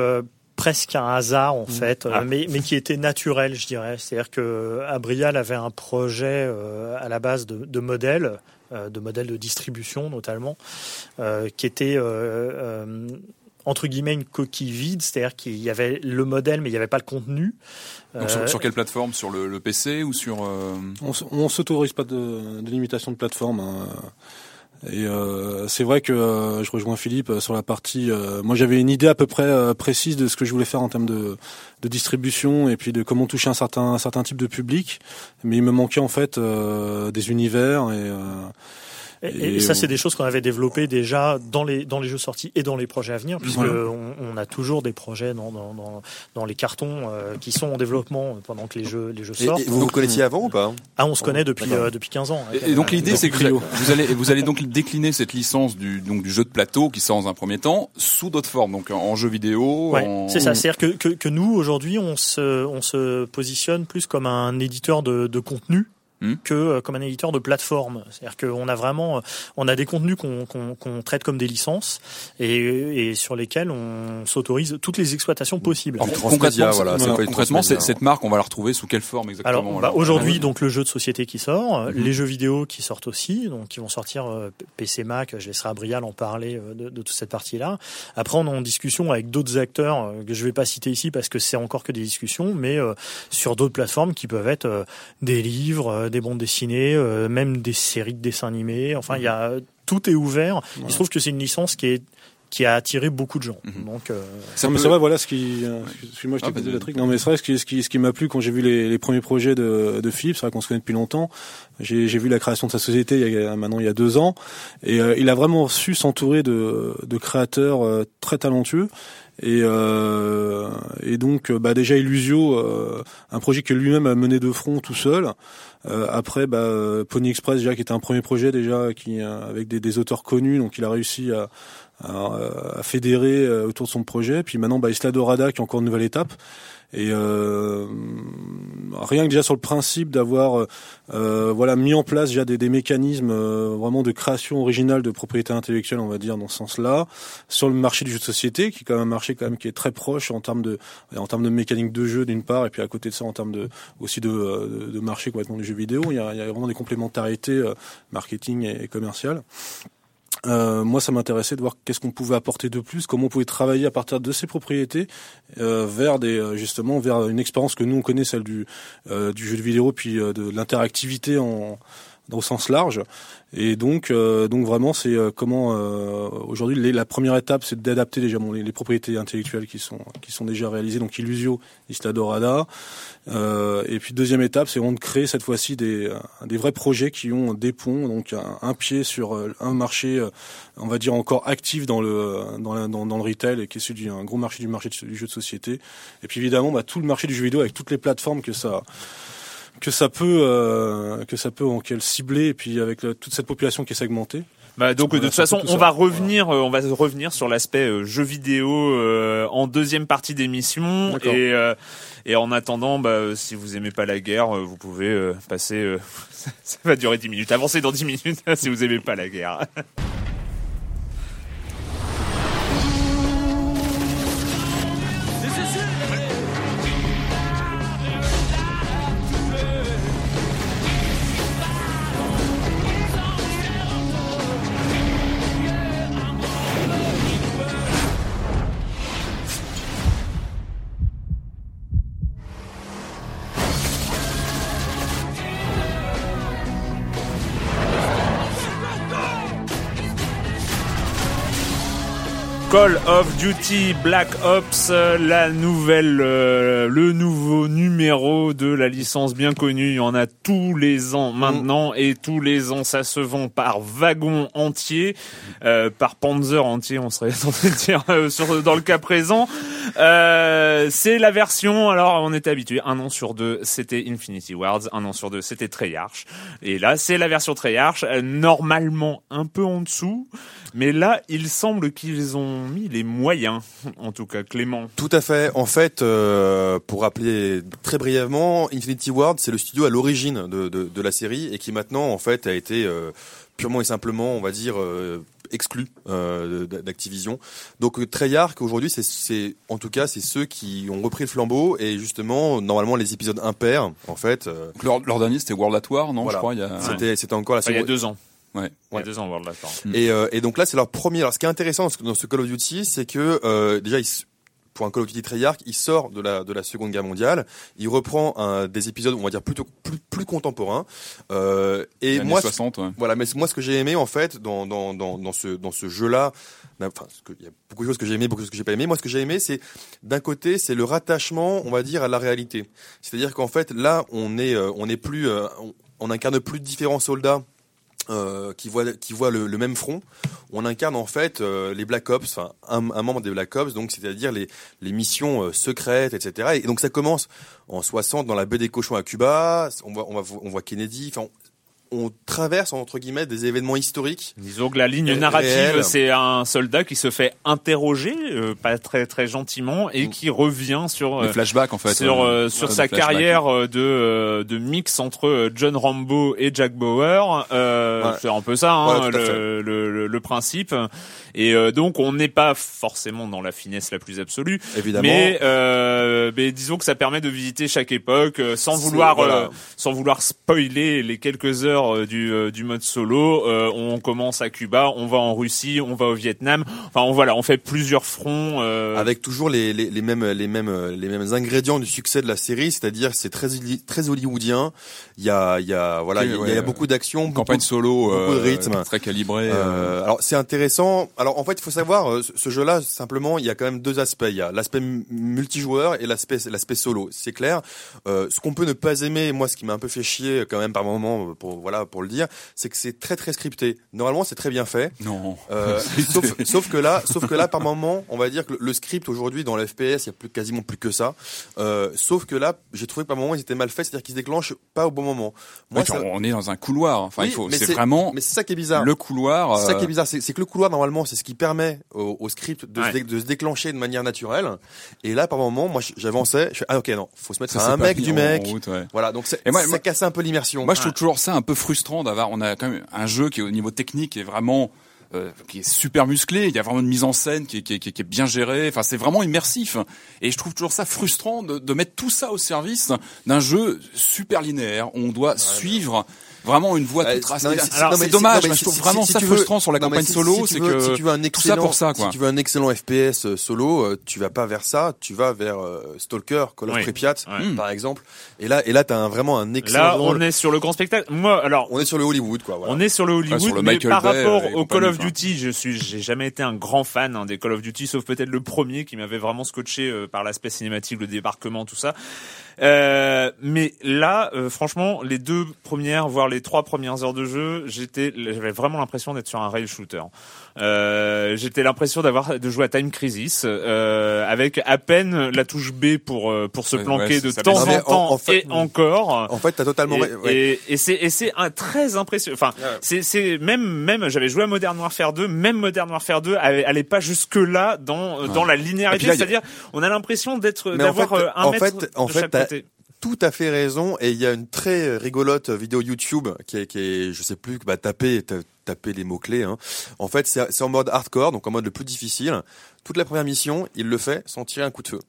presque un hasard en mmh. fait, ah. mais, mais qui était naturel, je dirais. C'est-à-dire que Abrial avait un projet à la base de, de modèle euh, de modèles de distribution notamment, euh, qui était euh, entre guillemets une coquille vide, c'est-à-dire qu'il y avait le modèle mais il n'y avait pas le contenu. Donc sur, quelle plateforme? Sur le, PC ou sur On ne s'autorise pas de, de, limitation de plateforme. Hein. Et euh, c'est vrai que euh, je rejoins Philippe euh, sur la partie. moi, j'avais une idée à peu près précise de ce que je voulais faire en termes de, de, distribution et puis de comment toucher un certain, un certain type de public. Mais il me manquait en fait des univers et et, ça, c'est des choses qu'on avait développées déjà dans les dans les jeux sortis et dans les projets à venir, puisque on, a toujours des projets dans dans, dans, les cartons euh, qui sont en développement pendant que les jeux les jeux sortent. Et, vous vous connaissiez avant ou pas Ah, on se connaît depuis euh, depuis 15 ans. Et, donc l'idée, c'est que vous allez vous allez donc décliner cette licence du donc du jeu de plateau qui sort dans un premier temps sous d'autres formes, donc en jeu vidéo. Ouais, c'est ça. C'est-à-dire que, que, que nous aujourd'hui, on se on se positionne plus comme un éditeur de, de contenu Hmm. que euh, comme un éditeur de plateforme. C'est-à-dire qu'on a vraiment, euh, on a des contenus qu'on traite comme des licences et, et sur lesquels on s'autorise toutes les exploitations possibles. concrètement, voilà, concrètement cette marque, on va la retrouver sous quelle forme exactement Alors, bah, aujourd'hui, donc le jeu de société qui sort, mhm. les jeux vidéo qui sortent aussi, donc qui vont sortir euh, PC Mac. Je laisserai à Brial en parler de, de toute cette partie-là. Après, on est en discussion avec d'autres acteurs que je vais pas citer ici parce que c'est encore que des discussions, mais sur d'autres plateformes qui peuvent être des livres des bandes dessinées, euh, même des séries de dessins animés. Enfin, il y a tout est ouvert. Il se trouve que c'est une licence qui est qui a attiré beaucoup de gens. Mhm. Donc, euh... c'est vrai, voilà ce qui, euh, moi je ah, la. Non, mais c'est vrai ce qui, ce qui, ce qui m'a plu quand j'ai vu les, les, premiers projets de, de Philippe, c'est vrai qu'on se connaît depuis longtemps. J'ai, j'ai vu la création de sa société il y a, maintenant il y a deux ans, et euh, il a vraiment su s'entourer de, de créateurs euh, très talentueux. Et, euh, et donc, bah déjà Illusio, un projet que lui-même a mené de front tout seul. Euh, après, bah, Pony Express déjà qui était un premier projet déjà qui avec des, auteurs connus, donc il a réussi à, à, à fédérer euh, autour de son projet. Puis maintenant, bah, Isla Dorada qui est encore une nouvelle étape. Et euh, rien que déjà sur le principe d'avoir euh, voilà mis en place déjà des, des mécanismes euh, vraiment de création originale de propriété intellectuelle, on va dire dans ce sens-là, sur le marché du jeu de société, qui est quand même un marché quand même qui est très proche en termes de en termes de mécanique de jeu d'une part, et puis à côté de ça en termes de aussi de, de, de marché complètement du jeu vidéo, il y a, il y a vraiment des complémentarités euh, marketing et, et commerciales. Euh, moi, ça m'intéressait de voir qu'est-ce qu'on pouvait apporter de plus, comment on pouvait travailler à partir de ces propriétés euh, vers des euh, justement vers une expérience que nous on connaît, celle du du jeu de vidéo, puis de l'interactivité en au sens large. Et donc, euh, donc vraiment, c'est euh, comment euh, aujourd'hui la première étape, c'est d'adapter déjà bon, les, propriétés intellectuelles qui sont qui sont déjà réalisées, donc Illusio, Isla Dorada. et puis deuxième étape, c'est vraiment de créer cette fois-ci des des vrais projets qui ont des ponts, donc un, pied sur un marché, on va dire encore actif dans le dans, dans, dans, le retail et qui est celui un gros marché du marché du jeu de société. Et puis évidemment, bah, tout le marché du jeu vidéo avec toutes les plateformes que ça que ça peut euh, que ça peut en quel cibler et puis avec toute cette population qui est segmentée. Bah donc de toute façon, on va revenir, euh, on va revenir sur l'aspect euh, jeu vidéo euh, en deuxième partie d'émission et et en attendant, bah, si vous aimez pas la guerre, vous pouvez passer. ça va durer 10 minutes. Avancez dans 10 minutes si vous aimez pas la guerre. Call of Duty Black Ops, la nouvelle, euh, le nouveau numéro de la licence bien connue. Il y en a tous les ans maintenant et tous les ans ça se vend par wagon entier, euh, par Panzer entier, on serait tenté de dire euh, sur, dans le cas présent. c'est la version, alors on était habitué, un an sur deux c'était Infinity Wards, un an sur deux c'était Treyarch. Et là c'est la version Treyarch, normalement un peu en dessous. Mais là, il semble qu'ils ont mis les moyens, en tout cas, Clément. Tout à fait. En fait, euh, pour rappeler très brièvement, Infinity Ward, c'est le studio à l'origine de, de, de, la série et qui maintenant, en fait, a été euh, purement et simplement, on va dire, euh, exclu euh, d'Activision. Donc Treyarch aujourd'hui, c'est en tout cas c'est ceux qui ont repris le flambeau et justement normalement les épisodes impairs en fait. Euh, leur, leur, dernier c'était World at War, non Je crois. Il y a... C'était c'était encore la. il y a deux ans. Ouais. Il y a deux ans, World Et, euh, et donc là, c'est leur premier. Alors, ce qui est intéressant dans ce Call of Duty, c'est que euh, déjà, pour un Call of Duty Treyarch, il sort de la de la Seconde Guerre mondiale. Il reprend un, des épisodes, on va dire plutôt plus plus contemporains. Euh, et moi, 60, ouais. voilà. Mais moi, ce que j'ai aimé en fait dans dans dans, dans ce dans ce jeu-là, enfin, il y a beaucoup de choses que j'ai aimé, beaucoup de choses que j'ai pas aimé. Moi, ce que j'ai aimé, c'est d'un côté, c'est le rattachement, on va dire, à la réalité. C'est-à-dire qu'en fait, là, on est euh, on est plus euh, on, on incarne plus différents soldats euh, qui voit qui voit le, même front. On incarne en fait euh, les Black Ops, enfin un, membre des Black Ops, donc c'est-à-dire les les missions euh, secrètes, etc. Et donc ça commence en 60 dans la baie des cochons à Cuba. On voit on voit Kennedy. On traverse entre guillemets des événements historiques. Disons que la ligne narrative, c'est un soldat qui se fait interroger, euh, pas très très gentiment, et qui revient sur euh, flashback en fait, sur euh, sur sa carrière de de mix entre John Rambo et Jack Bauer. C'est un peu ça hein, le, le, le, principe. Et donc on n'est pas forcément dans la finesse la plus absolue, évidemment. Mais, mais disons que ça permet de visiter chaque époque sans vouloir sans vouloir spoiler les quelques heures euh, du, euh, du mode solo. Euh, on commence à Cuba, on va en Russie, on va au Vietnam. Enfin, on voilà, on fait plusieurs fronts avec toujours les, les, les, mêmes les mêmes les mêmes ingrédients du succès de la série, c'est-à-dire c'est très très hollywoodien. Il y a il y a voilà il y, a beaucoup d'action, campagne solo, beaucoup de rythme, très calibré. alors c'est intéressant. Alors en fait, il faut savoir ce jeu-là simplement, il y a quand même deux aspects. Il y a l'aspect multijoueur et l'aspect l'aspect solo. C'est clair. ce qu'on peut ne pas aimer, moi, ce qui m'a un peu fait chier quand même par moment, pour voilà pour le dire, c'est que c'est très très scripté. Normalement, c'est très bien fait. Non. Euh, sauf, sauf, que là, sauf que là, par moment, on va dire que le, script aujourd'hui dans le FPS, il y a plus quasiment plus que ça. Euh, sauf que là, j'ai trouvé que par moment, ils étaient mal faits, c'est-à-dire qu'ils se déclenchent pas au bon moment. Moi, on est dans un couloir. Enfin, il faut. C'est vraiment. Mais c'est ça qui est bizarre. Le couloir. C'est ça qui est euh, bizarre, c'est que le couloir normalement, c'est ce qui permet au, script de, se de, se déclencher de manière naturelle. Et là, par moment, moi, j'avançais. Je fais, ah ok, non, faut se mettre ça un mec du mec. Voilà, donc ça cassait un peu l'immersion. Moi, je trouve toujours ça un peu frustrant d'avoir on a quand même un jeu qui au niveau technique est vraiment euh, qui est super musclé, il y a vraiment une mise en scène qui est, qui est, qui est bien gérée, enfin c'est vraiment immersif. Et je trouve toujours ça frustrant de, de mettre tout ça au service d'un jeu super linéaire. On doit suivre vraiment une voix Euh, toute mais C'est dommage, je trouve vraiment si ça tu veux- frustrant sur la campagne solo, si tu c'est veux- que si tu veux un excellent, pour ça, quoi. Si tu veux un excellent FPS euh, solo, euh, tu vas pas vers ça, tu vas vers euh, Stalker, Call of. Pripyat, Ouais. par exemple. Et là, et là, t'as un, vraiment un excellent Là, on est sur le grand spectacle. Moi, alors, On est sur le Hollywood, quoi. On est sur le Hollywood, mais Michael par rapport au Call of compagnie, Duty, je suis, j'ai jamais été un grand fan hein, des Call of Duty, sauf peut-être le premier qui m'avait vraiment scotché par l'aspect cinématique, le débarquement, tout ça. Euh, mais là, euh, franchement, les deux premières, voire les trois premières heures de jeu, j'étais, j'avais vraiment l'impression d'être sur un rail shooter. Euh, j'étais l'impression d'avoir de jouer à Time Crisis euh, avec à peine la touche B pour euh, pour se planquer ouais, de temps en en- temps en fait- et encore. En fait, t'as totalement. Et, ouais. et, et c'est et c'est un très impressionnant. Enfin, Ouais. c'est c'est même même j'avais joué à Modern Warfare 2, même Modern Warfare 2 allait, allait pas jusque là dans dans la linéarité, c'est-à-dire on a l'impression d'être Mais en d'avoir fait- euh, un en mètre fait- en de fait, chaque t'as- côté. Tout à fait raison et il y a une très rigolote vidéo YouTube qui est, qui est je sais plus bah taper ta- taper les mots clés hein. en fait c'est en mode hardcore donc en mode le plus difficile toute la première mission il le fait sans tirer un coup de feu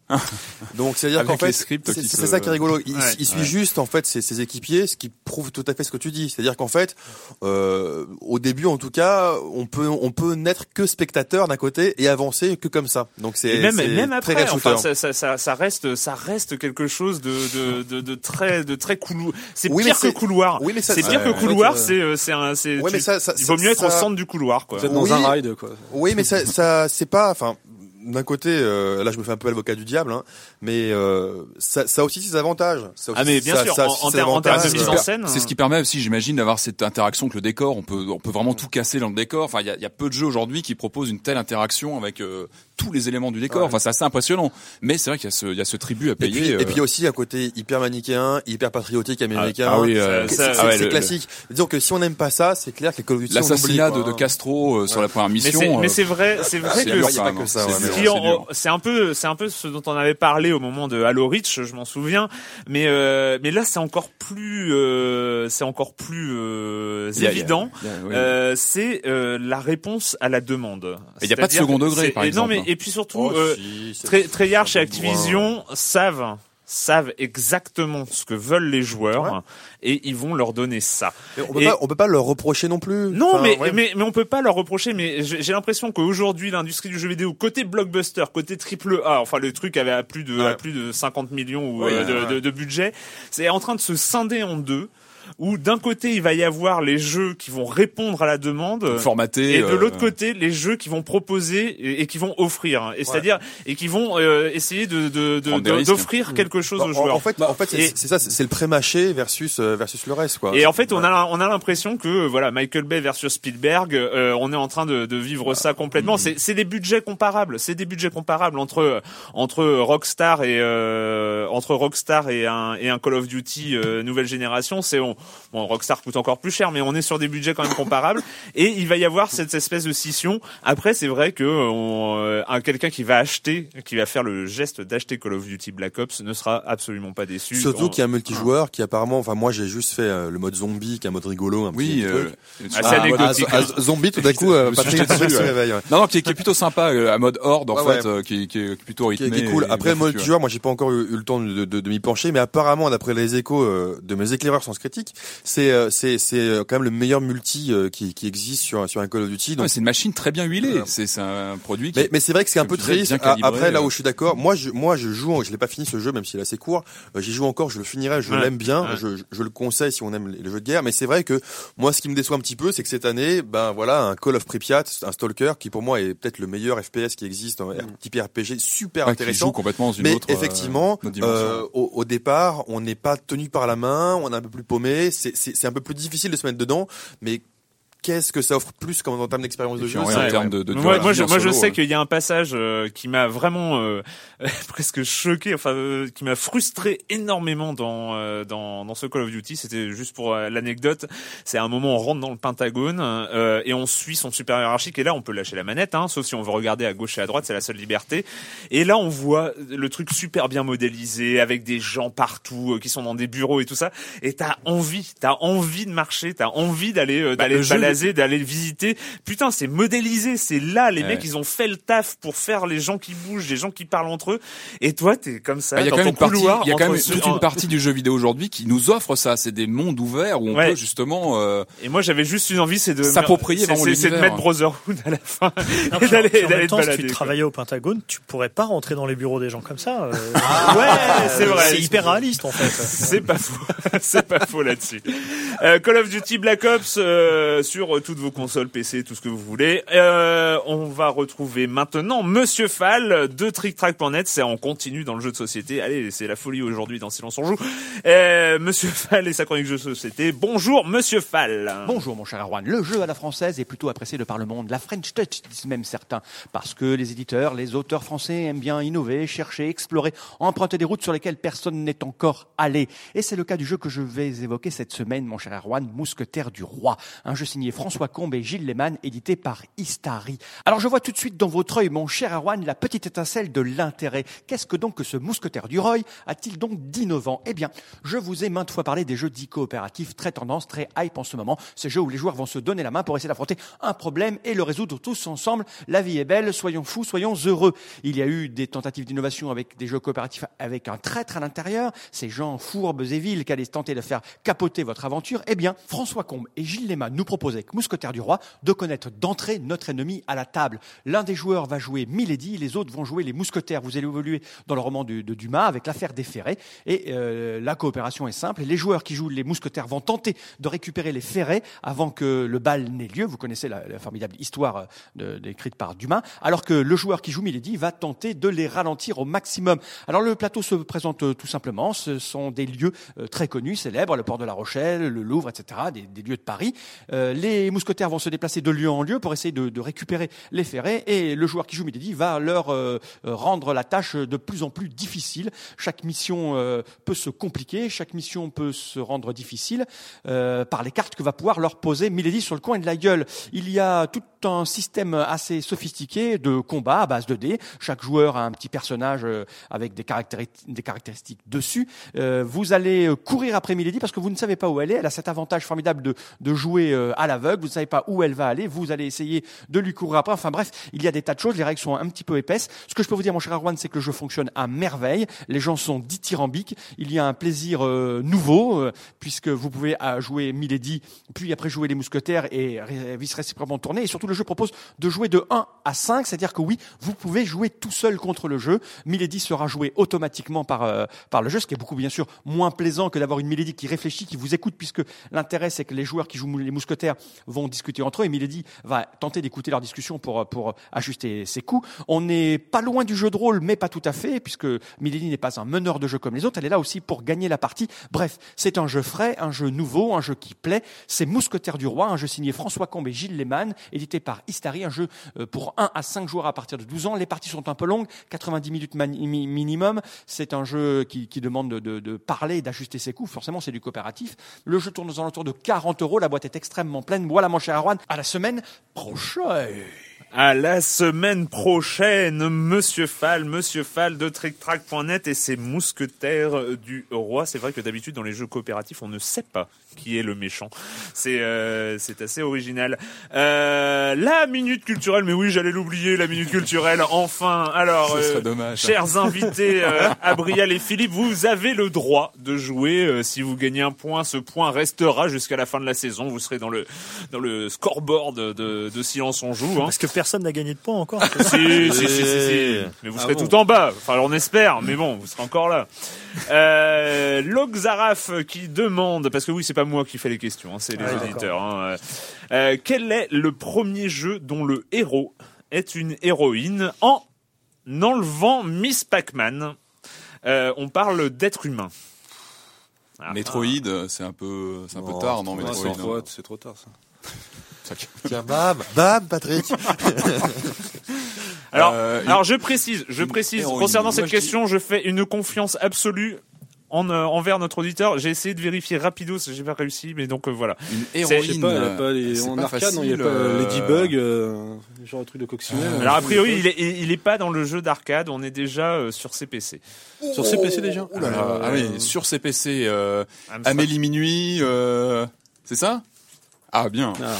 donc c'est à dire Avec qu'en fait c'est se- ça qui est rigolo il, Ouais, il suit ouais. juste en fait ses, ses équipiers ce qui prouve tout à fait ce que tu dis c'est à dire qu'en fait euh, au début en tout cas on peut on peut n'être que spectateur d'un côté et avancer que comme ça donc c'est même c'est même très après, enfin, ça, ça, ça, ça reste ça reste quelque chose de de de, de très de très couloir. C'est Oui, pire que couloir. oui mais ça c'est pire que couloir. euh, C'est euh, c'est un c'est. ouais, tu- mais ça- ça- il vaut mieux être ça- au centre du couloir, quoi. Vous êtes dans Oui. un ride, quoi. Oui, mais ça, ça c'est pas. Enfin, d'un côté, euh, là, je me fais un peu l'avocat du diable, hein, mais euh, ça, ça a aussi ses avantages. Ça Ah mais bien ça- sûr, ça a en, en ses termes de avantages. mise en scène. C'est ce qui permet aussi, j'imagine, d'avoir cette interaction avec le décor. On peut, on peut vraiment tout casser dans le décor. Enfin, il y a, il y a peu de jeux aujourd'hui qui proposent une telle interaction avec euh, tous les éléments du décor. Ouais. Enfin, c'est assez impressionnant. Mais c'est vrai qu'il y a ce, il y a ce tribut à Et payer. puis, euh, et puis aussi un côté hyper manichéen, hyper patriotique américain. ah oui, euh, C'est- ah ouais, c'est le- classique. Disons que si on n'aime pas ça, c'est clair que les Call of l'assassinat de, de. Castro euh, sur la première Mais mission. c'est mais euh, c'est vrai, c'est vrai que C'est un peu c'est un peu ce dont on avait parlé au moment de Halo Reach je m'en souviens mais euh, mais là c'est encore plus euh, c'est encore plus euh, évident. Euh, c'est euh, la réponse à la demande Et il y a pas de second degré, par et exemple. Et puis surtout Oh, euh, si, Treyarch et. Activision savent savent exactement ce que veulent les joueurs Ouais. et ils vont leur donner ça. On peut Et- pas, on peut pas leur reprocher non plus. Non, Enfin, mais, ouais. mais mais on peut pas leur reprocher. Mais j'ai l'impression qu'aujourd'hui, l'industrie du jeu vidéo, côté blockbuster, côté triple A, enfin le truc avait à plus de à plus de 50 millions ou, euh, de- de budget, c'est en train de se scinder en deux. Où d'un côté il va y avoir les jeux qui vont répondre à la demande, formaté. et de euh, l'autre côté les jeux qui vont proposer et, et qui vont offrir, et c'est-à-dire et qui vont euh, essayer de de- de- de- d'offrir quelque chose Bah, aux joueurs. en fait, en fait, c'est ça, c'est le pré-mâché versus euh, versus le reste, quoi. Et en fait, on a on a l'impression que voilà Michael Bay versus Spielberg, euh, on est en train de, de vivre ça complètement. C'est c'est des budgets comparables, c'est des budgets comparables entre entre Rockstar et euh, entre Rockstar et un et un Call of Duty euh, nouvelle génération. C'est on, bon Rockstar coûte encore plus cher, mais on est sur des budgets quand même comparables. Et il va y avoir cette espèce de scission. Après, c'est vrai que on, euh, un quelqu'un qui va acheter, qui va faire le geste d'acheter Call of Duty Black Ops ne sera absolument pas déçu. Surtout qu'il y a un multijoueur qui apparemment, enfin moi j'ai juste fait euh, le mode zombie, qui est un mode rigolo, un Oui, petit euh, truc. Ah, c'est Ah, anecdotique, ah, zombie tout d'un coup, euh, Patrick, se réveille. ouais. Non, non, qui est, qui est plutôt sympa, euh, à mode horde en Ouais, fait, euh, qui, est- qui est plutôt Qui est, rythmé. qui est cool. Après le multijoueur, moi j'ai pas encore eu, eu le temps de, de, de m'y pencher, mais apparemment d'après les échos euh, de mes éclaireurs sans critique, c'est euh, c'est c'est euh, quand même le meilleur multi euh, qui qui existe sur sur un Call of Duty. Ouais, Donc c'est une machine très bien huilée. Voilà. C'est c'est un produit qui Mais, mais c'est vrai que c'est un peu triste. Après, là où je suis d'accord, moi, je, moi, je joue, je l'ai pas fini ce jeu, même s'il est assez court. J'y joue encore, je le finirai, je Ouais. l'aime bien, Ouais. je, je, je le conseille si on aime les, les jeux de guerre. Mais c'est vrai que moi, ce qui me déçoit un petit peu, c'est que cette année, ben voilà, un Call of Pripyat, un Stalker, qui pour moi est peut-être le meilleur FPS qui existe, un type RPG super ouais, qui joue intéressant. complètement dans une Mais autre. effectivement, euh, au, au départ, on n'est pas tenu par la main, on est un peu plus paumé. C'est- un peu plus difficile de se mettre dedans, mais qu'est-ce que ça offre plus comme en termes d'expérience de jeu en, Ouais. termes de, de moi, durée moi, de je, moi, je solo, sais ouais. qu'il y a un passage euh, qui m'a vraiment euh, presque choqué, enfin, euh, qui m'a frustré énormément dans, euh, dans dans ce Call of Duty. C'était juste pour euh, l'anecdote. C'est un moment où on rentre dans le Pentagone euh, et on suit son supérieur hiérarchique. Et là, on peut lâcher la manette, hein, sauf si on veut regarder à gauche et à droite. C'est la seule liberté. Et là, on voit le truc super bien modélisé avec des gens partout euh, qui sont dans des bureaux et tout ça. Et t'as envie, t'as envie de marcher, t'as envie d'aller euh, Bah, blasé d'aller visiter. Putain, c'est modélisé, c'est là, les Ouais. mecs, ils ont fait le taf pour faire les gens qui bougent, les gens qui parlent entre eux. Et toi, t'es comme ça, Bah, Il y a quand même partie, y a quand même toute une partie du jeu vidéo aujourd'hui qui nous offre ça. C'est des mondes ouverts où on Ouais. peut justement. euh, Et moi, j'avais juste une envie, c'est de S'approprier c'est- vraiment c'est- c'est de mettre Brotherhood à la fin Non, et d'aller si tu travaillais au Pentagone, tu pourrais pas rentrer dans les bureaux des gens comme ça. euh, Ouais, c'est vrai. C'est hyper réaliste en fait. C'est pas faux, c'est pas faux là-dessus. Euh, Call of Duty Black Ops euh, sur toutes vos consoles PC, tout ce que vous voulez. Euh, on va retrouver maintenant Monsieur Fall de TrickTrack.net. C'est on continue dans le jeu de société. Allez, c'est la folie aujourd'hui dans Silence on joue. Euh, Monsieur Fall et sa chronique jeu de société. Bonjour Monsieur Fall. Bonjour mon cher Erwan, le jeu à la française est plutôt apprécié de par le monde, la French Touch disent même certains, parce que les éditeurs, les auteurs français aiment bien innover, chercher, explorer, emprunter des routes sur lesquelles personne n'est encore allé. Et c'est le cas du jeu que je vais évoquer cette semaine, mon cher Erwan, Mousquetaire du Roi, un jeu signé François Combe et Gilles Lehmann, édité par Istari. Alors je vois tout de suite dans votre œil, mon cher Erwan, la petite étincelle de l'intérêt. Qu'est-ce que donc ce Mousquetaire du Roi a-t-il donc d'innovant Eh bien, je vous ai maintes fois parlé des jeux dits coopératifs, très tendance, très hype en ce moment. Ces jeux où les joueurs vont se donner la main pour essayer d'affronter un problème et le résoudre tous ensemble. La vie est belle, soyons fous, soyons heureux. Il y a eu des tentatives d'innovation avec des jeux coopératifs avec un traître à l'intérieur, ces gens fourbes et vils qui allaient tenter de faire capoter votre aventure? Eh bien, François Combe et Gilles Lehmann nous avec Mousquetaire du Roi, de connaître d'entrée notre ennemi à la table. L'un des joueurs va jouer Milady, les autres vont jouer les mousquetaires. Vous allez évoluer dans le roman de, Dumas avec l'affaire des ferrets. Et euh, la coopération est simple. Les joueurs qui jouent les mousquetaires vont tenter de récupérer les ferrets avant que le bal n'ait lieu. Vous connaissez la, formidable histoire euh, de- décrite par Dumas. Alors que le joueur qui joue Milady va tenter de les ralentir au maximum. Alors le plateau se présente euh, tout simplement. Ce sont des lieux très connus, célèbres, le port de la Rochelle, le Louvre, etc., des, lieux de Paris. Les mousquetaires vont se déplacer de lieu en lieu pour essayer de, de récupérer les ferrets et le joueur qui joue Milady va leur euh, rendre la tâche de plus en plus difficile. Chaque mission euh, peut se compliquer, chaque mission peut se rendre difficile euh, par les cartes que va pouvoir leur poser Milady sur le coin de la gueule. Il y a tout un système assez sophistiqué de combat à base de dés. Chaque joueur a un petit personnage euh, avec des, des caractéristiques dessus. Euh, vous allez courir après Milady parce que vous ne savez pas où elle est. Elle a cet avantage formidable de, de jouer euh, à l'aveugle. Vous ne savez pas où elle va aller. Vous allez essayer de lui courir après. Enfin bref, il y a des tas de choses. Les règles sont un petit peu épaisses. Ce que je peux vous dire, mon cher Arwan, c'est que le jeu fonctionne à merveille. Les gens sont dithyrambiques. Il y a un plaisir euh, nouveau euh, puisque vous pouvez euh, jouer Milady, puis après jouer les mousquetaires et ré- vice réciproquement tourner. Et surtout, le jeu propose de jouer de 1 à 5, c'est-à-dire que oui, vous pouvez jouer tout seul contre le jeu. Milady sera joué automatiquement par euh, par le jeu, ce qui est beaucoup bien sûr moins plaisant que d'avoir une Milady qui réfléchit, qui vous écoute, puisque l'intérêt c'est que les joueurs qui jouent les mousquetaires vont discuter entre eux et Milady va tenter d'écouter leur discussion pour pour ajuster ses coups. On n'est pas loin du jeu de rôle, mais pas tout à fait, puisque Milady n'est pas un meneur de jeu comme les autres. Elle est là aussi pour gagner la partie. Bref, c'est un jeu frais, un jeu nouveau, un jeu qui plaît. C'est Mousquetaire du Roi, un jeu signé François Combe et Gilles Lehmann, édité par Istari, un jeu euh, pour 1 à 5 joueurs à partir de 12 ans. Les parties sont un peu longues, 90 minutes minimum. C'est un jeu qui, qui demande de, de- de parler d'ajuster ses coups. Forcément, c'est du coopératif. Le jeu tourne aux alentours de 40 euros. La boîte est extrêmement pleine. Voilà, mon cher Arwan, à la semaine prochaine. À la semaine prochaine, Monsieur Fall, Monsieur Fall de TrickTrack.net et ses mousquetaires du roi. C'est vrai que d'habitude dans les jeux coopératifs, on ne sait pas qui est le méchant. C'est euh, c'est assez original. Euh, la minute culturelle, mais oui, j'allais l'oublier, la minute culturelle. Enfin, alors, euh, dommage. chers invités, euh, Abrial et Philippe, vous avez le droit de jouer. Euh, si vous gagnez un point, ce point restera jusqu'à la fin de la saison. Vous serez dans le dans le scoreboard de, de Silence on joue. Hein. Parce que personne n'a gagné de points encore. Si, si, si, si, si. Mais vous serez tout en bas. Enfin, on espère, mais bon, vous serez encore là. Euh, Loxaraf qui demande, parce que oui, c'est pas moi qui fais les questions, hein, c'est les Ah, auditeurs. hein, euh, euh, quel est le premier jeu dont le héros est une héroïne en enlevant Miss Pac-Man? Euh, On parle d'être humain. Ah, Metroid, c'est un peu, c'est un peu tard, non, c'est Metroid. trop c'est tard ça. Tiens, bam, bam, Patrick. Alors, Euh, alors je précise, je précise héroïne. concernant Moi, cette je question, je fais une confiance absolue en, euh, envers notre auditeur. J'ai essayé de vérifier rapido, j'ai pas réussi, mais donc euh, voilà. Une héroïne. pas, a pas les, en pas arcade, non, il y a pas euh, les debug, euh, genre de truc de coccinelle. Alors a priori, il est, il est pas dans le jeu d'arcade, on est déjà euh, sur CPC. Sur CPC déjà Ah, là, ah oui, sur CPC, euh, Amstrad. Amélie Minuit, euh, c'est ça? Ah bien. Ah.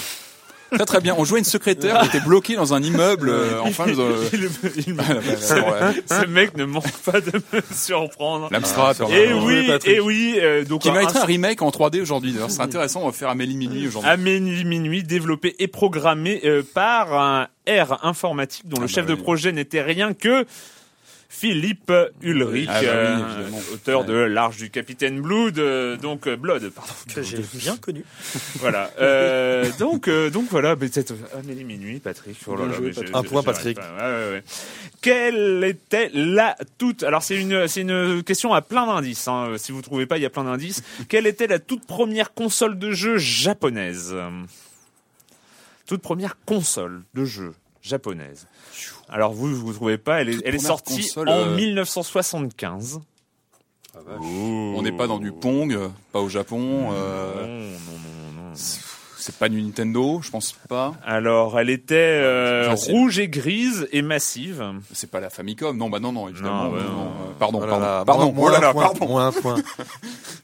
Très très bien. On jouait une secrétaire qui était bloquée dans un immeuble. euh, enfin, euh, Il- il- ouais. ce mec ne manque pas de me surprendre. l'Amstrad. Et euh, oui, et oui, euh, donc Qui mériterait un- un remake en 3D aujourd'hui. D'ailleurs, c'est intéressant. On va faire Amélie Minuit aujourd'hui. Amélie Minuit, développé et programmé euh, par un R informatique dont le Ah bah chef de oui. projet n'était rien que Philippe Ulrich, Ah bah oui, euh, auteur Ouais. de L'Arche du Capitaine Blood, euh, donc euh, Blood, pardon. que j'ai bien connu. Voilà. Euh, donc, euh, donc voilà, mais peut-être Amélie Minuit, Patrick. Oh là Bien là, joué, mais Patrick. je- Un point, Patrick. pas. Ouais, ouais, ouais. Quelle était la toute Alors c'est une c'est une question à plein d'indices. Hein. Si vous trouvez pas, il y a plein d'indices. Quelle était la toute première console de jeu japonaise? Toute première console de jeu japonaise. Alors vous vous trouvez pas Elle est elle est première sortie console, en euh, 1975. On n'est pas dans du Pong, pas au Japon. euh, Non, non, non, non. C'est pas du Nintendo, je pense pas. Alors, elle était euh, rouge et grise et massive. C'est pas la Famicom. Non, bah non, non, évidemment. Non, ouais, non, euh, Pardon, Oh là pardon, là, pardon. moins- oh là là, point, pardon. moins un point.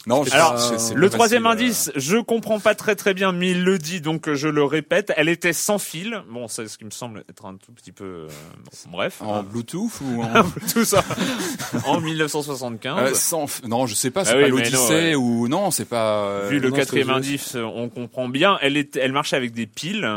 Non, je- Alors, Le troisième facile, indice, je comprends pas très très bien, mais il le dit, donc je le répète. Elle était sans fil. Bon, c'est ce qui me semble être un tout petit peu. euh, bon, bref. euh, En Bluetooth ou en... tout ça. en 1975. Euh, sans... f- Non, je sais pas, c'est Ah pas oui, l'Odyssée non, ou non, c'est pas. euh, Vu le quatrième indice, on comprend bien. Elle elle marchait avec des piles.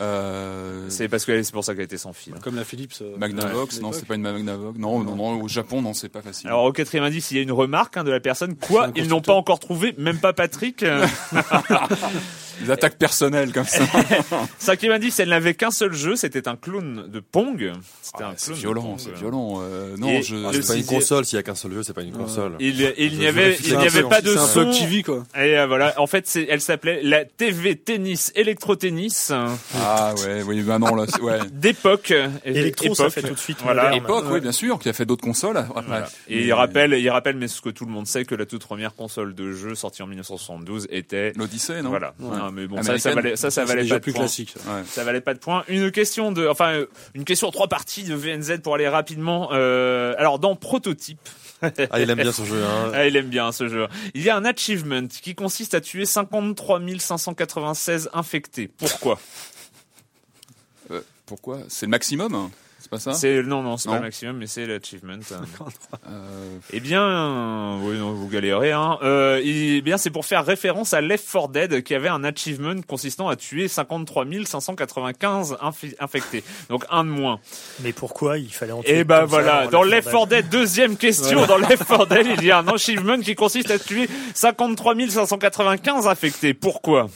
euh, C'est parce que c'est pour ça qu'elle était sans fil. Comme la Philips. euh, Magnavox, non, c'est pas une Magnavox. Non, non, non, au Japon, non, c'est pas facile. Alors au quatrième indice, il y a une remarque hein, de la personne. Quoi Ils n'ont pas encore trouvé, même pas Patrick. Des attaques personnelles comme ça. Cinquième indice, elle n'avait qu'un seul jeu, c'était un clone de Pong. C'était Ah, un c'est clone violent, c'est violent. euh, non, Et je. le Ah, c'est pas une console, s'il y a qu'un seul jeu, c'est pas une console. Il, il n'y avait, il n'y pas de C'est un son. peu TV quoi. Et euh, voilà, en fait, c'est, elle s'appelait la TV Tennis Électro-Tennis Ah ouais, oui, bah non, là, c'est- ouais. d'époque. Électro, ça fait tout de suite. Voilà. Époque, oui, bien sûr, qui a fait d'autres consoles. après. Voilà. Et Mais- il rappelle, il rappelle, mais ce que tout le monde sait, que la toute première console de jeu sortie en 1972 était. L'Odyssée, non? Voilà. Non, mais bon, ça, ça Américaine. valait, ça, ça valait déjà pas de plus points. classique. ça. Ouais. Ça valait pas de points. Une question de, enfin, une question en trois parties de VNZ pour aller rapidement. Euh, alors, dans Prototype, Ah, il aime bien ce jeu, hein. ah, il aime bien ce jeu. Il y a un achievement qui consiste à tuer 53 596 infectés. Pourquoi? Euh, pourquoi? C'est le maximum hein? C'est pas ça C'est non, non, c'est pas le maximum, mais c'est l'achievement. Euh, Eh bien, euh, oui, non, vous galérez. Hein. Euh, eh bien, c'est pour faire référence à Left 4 Dead qui avait un achievement consistant à tuer 53 595 infi- infectés. Donc un de moins. Mais pourquoi il fallait en tuer Et ben voilà, dans Left Left 4 Dead, deuxième question, dans Left 4 Dead, il y a un achievement qui consiste à tuer 53 595 infectés. Pourquoi?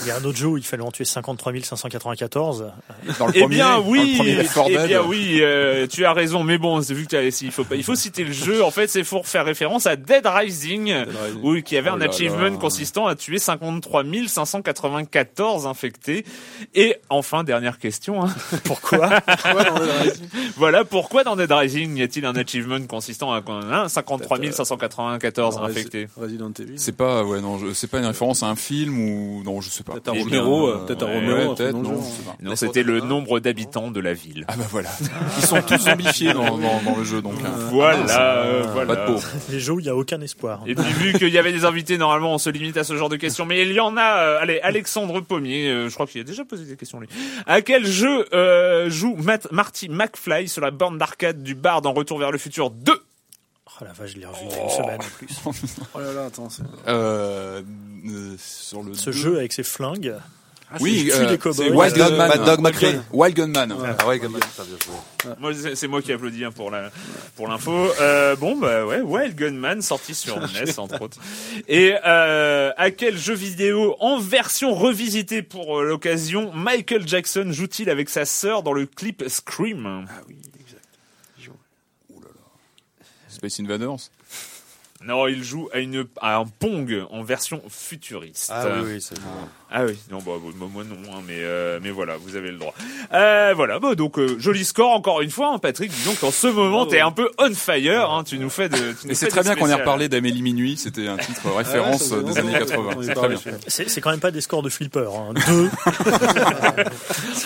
Il y a un autre jeu où il fallait en tuer 53 594. dans le Eh premier, bien dans le oui, premier Left 4 eh Dead. bien oui, euh, tu as raison, mais bon, c'est vu que t'as- il faut pas, il faut citer le jeu. En fait, c'est pour faire référence à Dead Rising, Rising. où qui avait Oh un là achievement là. consistant à tuer 53 594 infectés. Et enfin, dernière question, hein. pourquoi Voilà, pourquoi dans Dead Rising y a-t-il un achievement consistant à hein, 53 594 infectés? Resident Evil. C'est pas, ouais, non, c'est pas une référence à un film ou non, je sais pas. Peut-être à Romero, euh, peut-être à ouais, Romero, non, c'était le nombre d'habitants de la ville. Ah bah voilà. Ils sont tous zombifiés dans, dans, dans le jeu, donc. hein. Voilà, euh, voilà. Pas de peau. Les jeux où il n'y a aucun espoir. Et puis vu qu'il y avait des invités, normalement on se limite à ce genre de questions. Mais il y en a. euh, allez, Alexandre Pommier, euh, je crois qu'il a déjà posé des questions lui. À quel jeu euh, joue Matt, Marty McFly sur la borne d'arcade du bar dans Retour vers le futur 2 Oh la vache, je l'ai revu il y a une semaine en plus. Oh là là, attends, c'est. Euh, euh, sur le Ce deux. jeu avec ses flingues. Oui, tue euh, cow-boys. c'est Wild Gunman. Mad Dog McCrane. Wild Gunman. Ah ouais, comme ça, bien joué. Moi c'est c'est moi qui applaudis hein, pour la pour l'info. Euh, bon bah ouais, Wild Gunman sorti sur NES entre autres. Et euh, à quel jeu vidéo en version revisitée pour euh, l'occasion Michael Jackson joue-t-il avec sa sœur dans le clip Scream? Ah oui. Space Invaders. Non, il joue à une à un Pong en version futuriste. Ah oui, oui, c'est Ah oui, non, bah, moi, moi non, hein, mais euh, mais voilà, vous avez le droit. Euh, voilà, bah, donc euh, joli score encore une fois, hein, Patrick. Disons qu'en ce moment, t'es un peu on fire. Hein, tu nous fais de. tu nous Et c'est très bien qu'on ait reparlé d'Amélie Minuit. C'était un titre Ah référence ouais, des années bon. 80. On est C'est pas très bien. reçu. C'est c'est quand même pas des scores de flipper. Hein. Deux.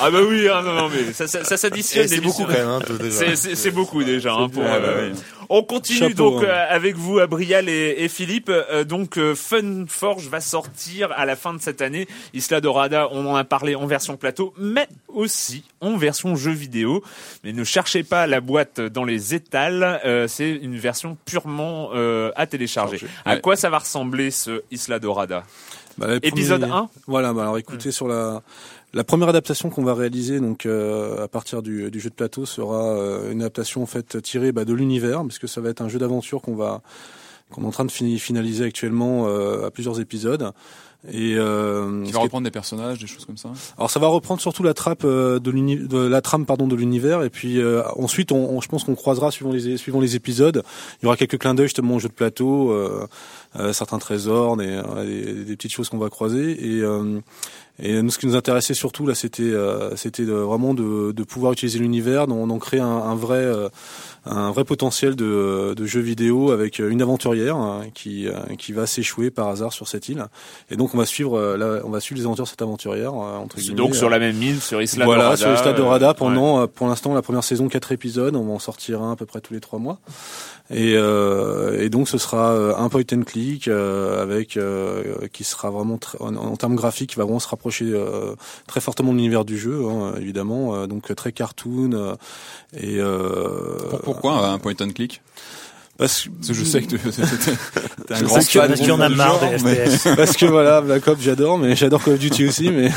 Ah bah oui, hein, non, non, mais ça, ça, ça s'additionne. C'est beaucoup quand même, hein, déjà. C'est- beaucoup déjà. Hein, pour, euh, ouais. On continue Chapeau, donc hein. euh, avec vous, Abrial et, et Philippe. Euh, donc euh, Fun Forge va sortir à la fin de cette année Isla Dorada, on en a parlé en version plateau, mais aussi en version jeu vidéo. Mais ne cherchez pas la boîte dans les étals, euh, c'est une version purement euh, à télécharger. À quoi ça va ressembler ce Isla Dorada? Bah, Épisode premier- 1 Voilà, bah, alors écoutez, sur la, la première adaptation qu'on va réaliser, donc euh, à partir du, du jeu de plateau, sera euh, une adaptation en fait tirée bah, de l'univers, parce que ça va être un jeu d'aventure qu'on va qu'on est en train de finaliser actuellement euh, à plusieurs épisodes. Et euh, Qui va reprendre des personnages, des choses comme ça. alors ça va reprendre surtout la trappe euh, de, de la trame pardon de l'univers et puis euh, ensuite on, on- je pense qu'on croisera suivant les suivant les épisodes il y aura quelques clins d'œil justement au jeu de plateau euh, euh, certains trésors des, des, des petites choses qu'on va croiser et euh, et nous ce qui nous intéressait surtout là c'était euh, c'était vraiment de, de pouvoir utiliser l'univers d'en d'en créer un, un vrai euh, un vrai potentiel de, de jeu vidéo avec une aventurière hein, qui euh, qui va s'échouer par hasard sur cette île et donc on va suivre euh, là, on va suivre les aventures de cette aventurière entre guillemets, donc sur la même île, sur Isla voilà, Dorada. sur le stade de euh, Rada ouais. pendant, euh, pour l'instant, la première saison, quatre épisodes. On va en sortir un à peu près tous les trois mois. Et, euh, et donc, ce sera un point and click euh, avec euh, qui sera vraiment très- en, en termes graphiques, qui va vraiment se rapprocher euh, très fortement de l'univers du jeu, hein, évidemment. Euh, donc très cartoon euh, et euh, Pour- Pourquoi un point and click? Parce, que- Parce que je sais que tu- t'es un grand fan Parce du qu'il y en a marre genre, des mais- FPS. parce que voilà, Black Ops, j'adore, mais j'adore Call of Duty aussi, mais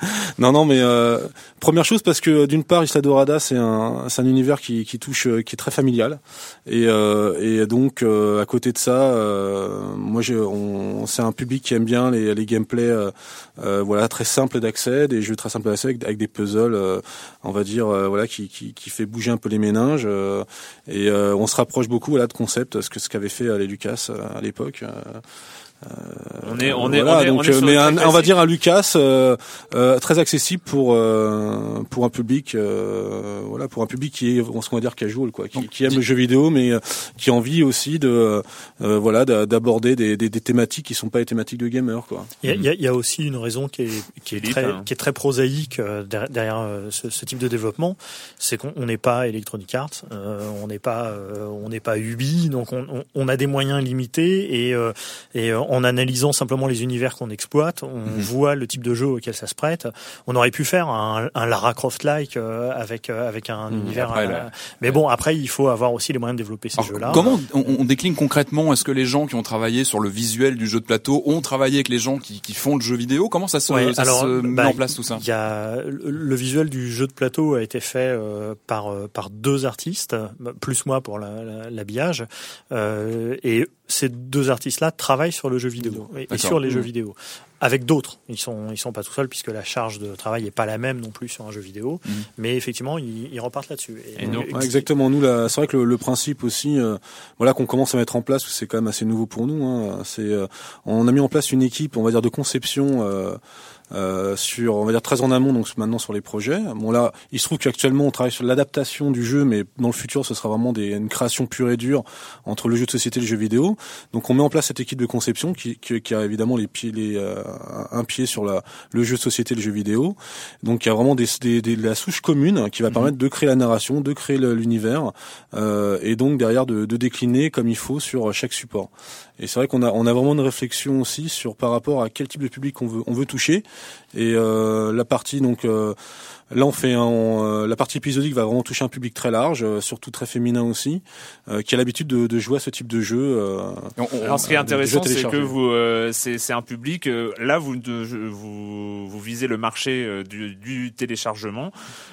non, non, mais euh, première chose parce que d'une part, Isla Dorada, c'est un, un univers qui, qui touche, euh, qui est très familial, et, euh, et donc euh, à côté de ça, euh, moi, c'est un public qui aime bien les, les gameplays, euh, voilà, très simples d'accès, des jeux très simples d'accès avec, des puzzles, on va dire, voilà, qui, qui, qui fait bouger un peu les méninges, et on se rapproche beaucoup voilà de concept, ce que ce qu'avait fait les Lucas à l'époque. Euh, On est, on est, voilà, on est, donc, on est euh, mais un- on va dire un Lucas euh, euh, très accessible pour euh, pour un public euh, voilà pour un public qui est on va dire casual quoi qui, Donc, qui aime le jeu vidéo mais euh, qui a envie aussi de euh, voilà d'a- d'aborder des, des, des thématiques qui sont pas les thématiques de gamer quoi Il y, a, il y a- il y a aussi une raison qui est, qui est, très, hein. qui est très prosaïque euh, derrière, euh, ce, ce type de développement, c'est qu'on on n'est pas Electronic Arts, euh, on n'est pas, euh, on n'est pas Ubi, donc on, on, on a des moyens limités et, euh, et euh, en analysant simplement les univers qu'on exploite, on Mhm. voit le type de jeu auquel ça se prête. On aurait pu faire un, un Lara Croft-like euh, avec euh, avec un Mhm. univers, Après, euh, là- mais bon après il faut avoir aussi les moyens de développer ces jeux-là. comment on, on décline concrètement Est-ce que les gens qui ont travaillé sur le visuel du jeu de plateau ont travaillé avec les gens qui, qui font le jeu vidéo? Comment ça se, Ouais, ça alors, se bah, met en place tout ça? Il y a le, visuel du jeu de plateau a été fait euh, par par deux artistes, bah, plus moi pour la- la- l'habillage, euh, et ces deux artistes-là travaillent sur le jeu vidéo et, sur les jeux Mmh. vidéo avec d'autres. Ils sont ils sont pas tout seuls puisque la charge de travail est pas la même non plus sur un jeu vidéo, Mmh. mais effectivement ils, ils repartent là-dessus. Et donc, Ouais, exactement. Nous, là, c'est vrai que le, le principe aussi, euh, voilà, qu'on commence à mettre en place, c'est quand même assez nouveau pour nous. Hein, c'est, euh, on a mis en place une équipe, on va dire, de conception. Euh, euh, sur, on va dire très en amont, donc maintenant sur les projets. Bon là, il se trouve qu'actuellement on travaille sur l'adaptation du jeu, mais dans le futur, ce sera vraiment des, une création pure et dure entre le jeu de société et le jeu vidéo. Donc on met en place cette équipe de conception qui, qui, qui a évidemment les pieds, les, euh, un pied sur la, le jeu de société et le jeu vidéo. Donc il y a vraiment des, des, des- la souche commune qui va permettre de créer la narration, de créer l'univers, euh, et donc derrière de, de décliner comme il faut sur chaque support. Et c'est vrai qu'on a, on a vraiment une réflexion aussi sur par rapport à quel type de public on veut, on veut toucher. Et euh, la partie donc euh, là on fait un, euh, la partie épisodique va vraiment toucher un public très large, euh, surtout très féminin aussi, euh, qui a l'habitude de, de jouer à ce type de jeu. euh, on- on- Alors, ce qui est intéressant, c'est que vous, euh, c'est c'est un public. euh, là, vous, vous vous visez le marché euh, du, du téléchargement,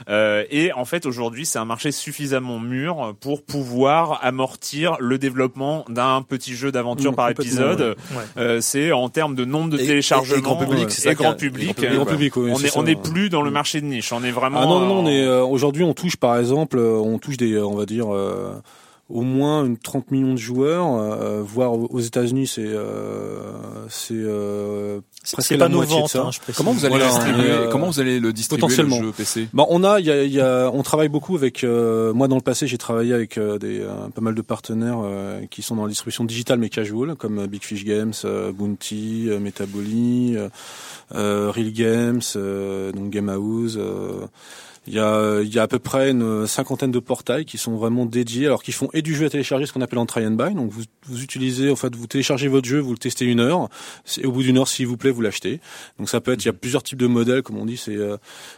euh, et en fait, aujourd'hui, c'est un marché suffisamment mûr pour pouvoir amortir le développement d'un petit jeu d'aventure Mmh, par épisode. Ouais. Euh, c'est en termes de nombre de Et- téléchargements et grand public, et c'est ça grand public. et grand et grand public, oui, on est ça. on n'est plus dans le marché de niche. On est vraiment. Ah non, non, non, on est euh, aujourd'hui on touche par exemple, euh, on touche des, euh, on va dire. euh, au moins une 30 millions de joueurs, euh, voire aux États-Unis, c'est euh, c'est euh, C'est presque la pas nos moitié de ventes, ça. hein, je précise. Comment vous allez Voilà, le distribuer on est, euh, Comment vous allez le distribuer potentiellement. le jeu PC Bah, on a, il y a, il y a, on travaille beaucoup avec. euh, moi, dans le passé, j'ai travaillé avec euh, des euh, pas mal de partenaires euh, qui sont dans la distribution digitale mais casual, comme euh, Big Fish Games, euh, Bounty, euh, Metaboly, euh, euh, Real Games, euh, donc Game House. Il y a, il y a à peu près une cinquantaine de portails qui sont vraiment dédiés, alors qui font et du jeu à télécharger, ce qu'on appelle en try and buy. Donc vous, vous utilisez, en fait, vous téléchargez votre jeu, vous le testez une heure, et au bout d'une heure, s'il vous plaît, vous l'achetez. Donc ça peut être, il y a plusieurs types de modèles, comme on dit, c'est euh,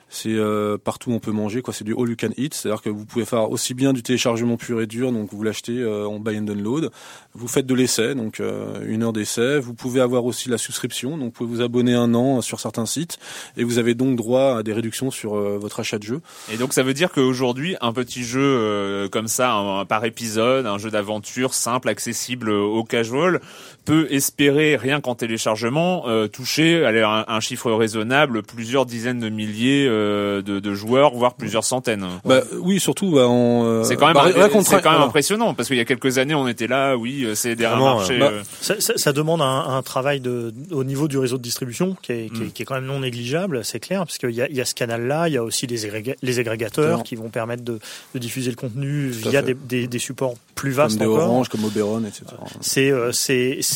c'est euh, partout où on peut manger, quoi. C'est du all you can eat, c'est-à-dire que vous pouvez faire aussi bien du téléchargement pur et dur, donc vous l'achetez euh, en buy and download. Vous faites de l'essai, donc une heure d'essai. Vous pouvez avoir aussi la souscription, donc vous pouvez vous abonner un an sur certains sites, et vous avez donc droit à des réductions sur votre achat de jeu. Et donc ça veut dire qu'aujourd'hui, un petit jeu euh, comme ça, par épisode, un jeu d'aventure simple, accessible au casual, peut espérer, rien qu'en téléchargement, euh, toucher allez, un, un, chiffre raisonnable, plusieurs dizaines de milliers euh, de, de, joueurs, voire plusieurs centaines. Bah, oui, surtout bah, euh, c'est quand même, bah, c'est quand même impressionnant parce qu'il y a quelques années, on était là, oui, c'est des marchés. Bah, ça, ça, ça, demande un, un, travail de, au niveau du réseau de distribution qui est, qui est, mm. qui est quand même non négligeable, c'est clair, parce qu'il y a, il y a ce canal-là, il y a aussi les, les agrégateurs qui vont permettre de, de diffuser le contenu via des, des, des, supports plus vastes comme des Orange, comme Oberon, etc. C'est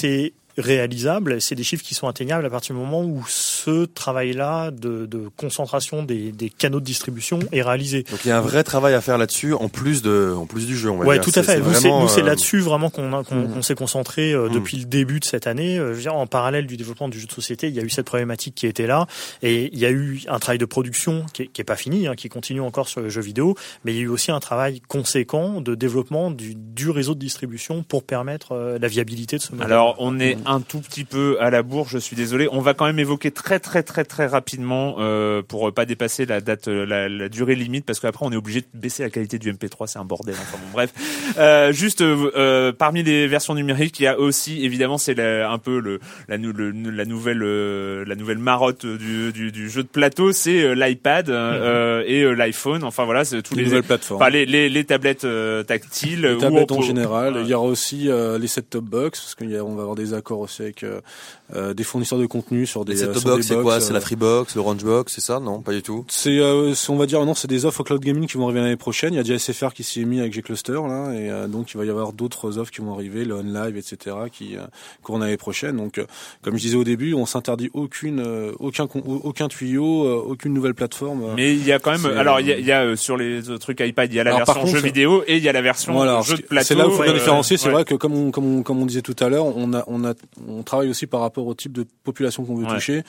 c'est c'est réalisable, c'est des chiffres qui sont atteignables à partir du moment où ce travail-là de, de, concentration des, des, canaux de distribution est réalisé. Donc il y a un vrai travail à faire là-dessus, en plus de, en plus du jeu. On va ouais, dire. tout à fait. Nous, c'est euh... là-dessus vraiment qu'on qu mmh. s'est concentré euh, mmh. depuis le début de cette année. Euh, je veux dire, en parallèle du développement du jeu de société, il y a eu cette problématique qui était là, et il y a eu un travail de production qui est, qui est pas fini, hein, qui continue encore sur le jeu vidéo, mais il y a eu aussi un travail conséquent de développement du, du réseau de distribution pour permettre euh, la viabilité de ce modèle. Alors on est mmh. Un tout petit peu à la bourre, je suis désolé. On va quand même évoquer très très très très rapidement euh, pour pas dépasser la date, la, la durée limite, parce qu'après on est obligé de baisser la qualité du MP3, c'est un bordel. Enfin bon, bref, euh, juste euh, parmi les versions numériques, il y a aussi évidemment c'est un peu le la, le, la nouvelle euh, la nouvelle marotte du, du, du jeu de plateau, c'est euh, l'iPad mm-hmm. et l'iPhone. Enfin voilà, c'est tous les, nouvelles plateformes, les, les, les, tablettes tactiles, les tablettes en général. Il y aura aussi les set-top box parce qu'on va avoir des accords aussi avec euh, des fournisseurs de contenu sur des. set box, c'est quoi C'est la Freebox, l'Orange Box, c'est ça Non, pas du tout. C'est, euh, on va dire, non, c'est des offres cloud gaming qui vont arriver l'année prochaine. Il y a déjà SFR qui s'y est mis avec G-Cluster là, et euh, donc il va y avoir d'autres offres qui vont arriver, le OnLive, etc., qui euh, courent l'année prochaine. Donc, comme je disais au début, on s'interdit aucune, aucun, aucun tuyau, aucune nouvelle plateforme. Mais il y a quand même, alors il y a, y a sur les trucs iPad, il y a la version contre, jeu vidéo et il y a la version voilà, jeu de plateau. C'est là où il faut bien différencier. C'est vrai que comme on, comme on, comme on disait tout à l'heure, on a, on a, on travaille aussi par rapport au type de population qu'on veut ouais. toucher.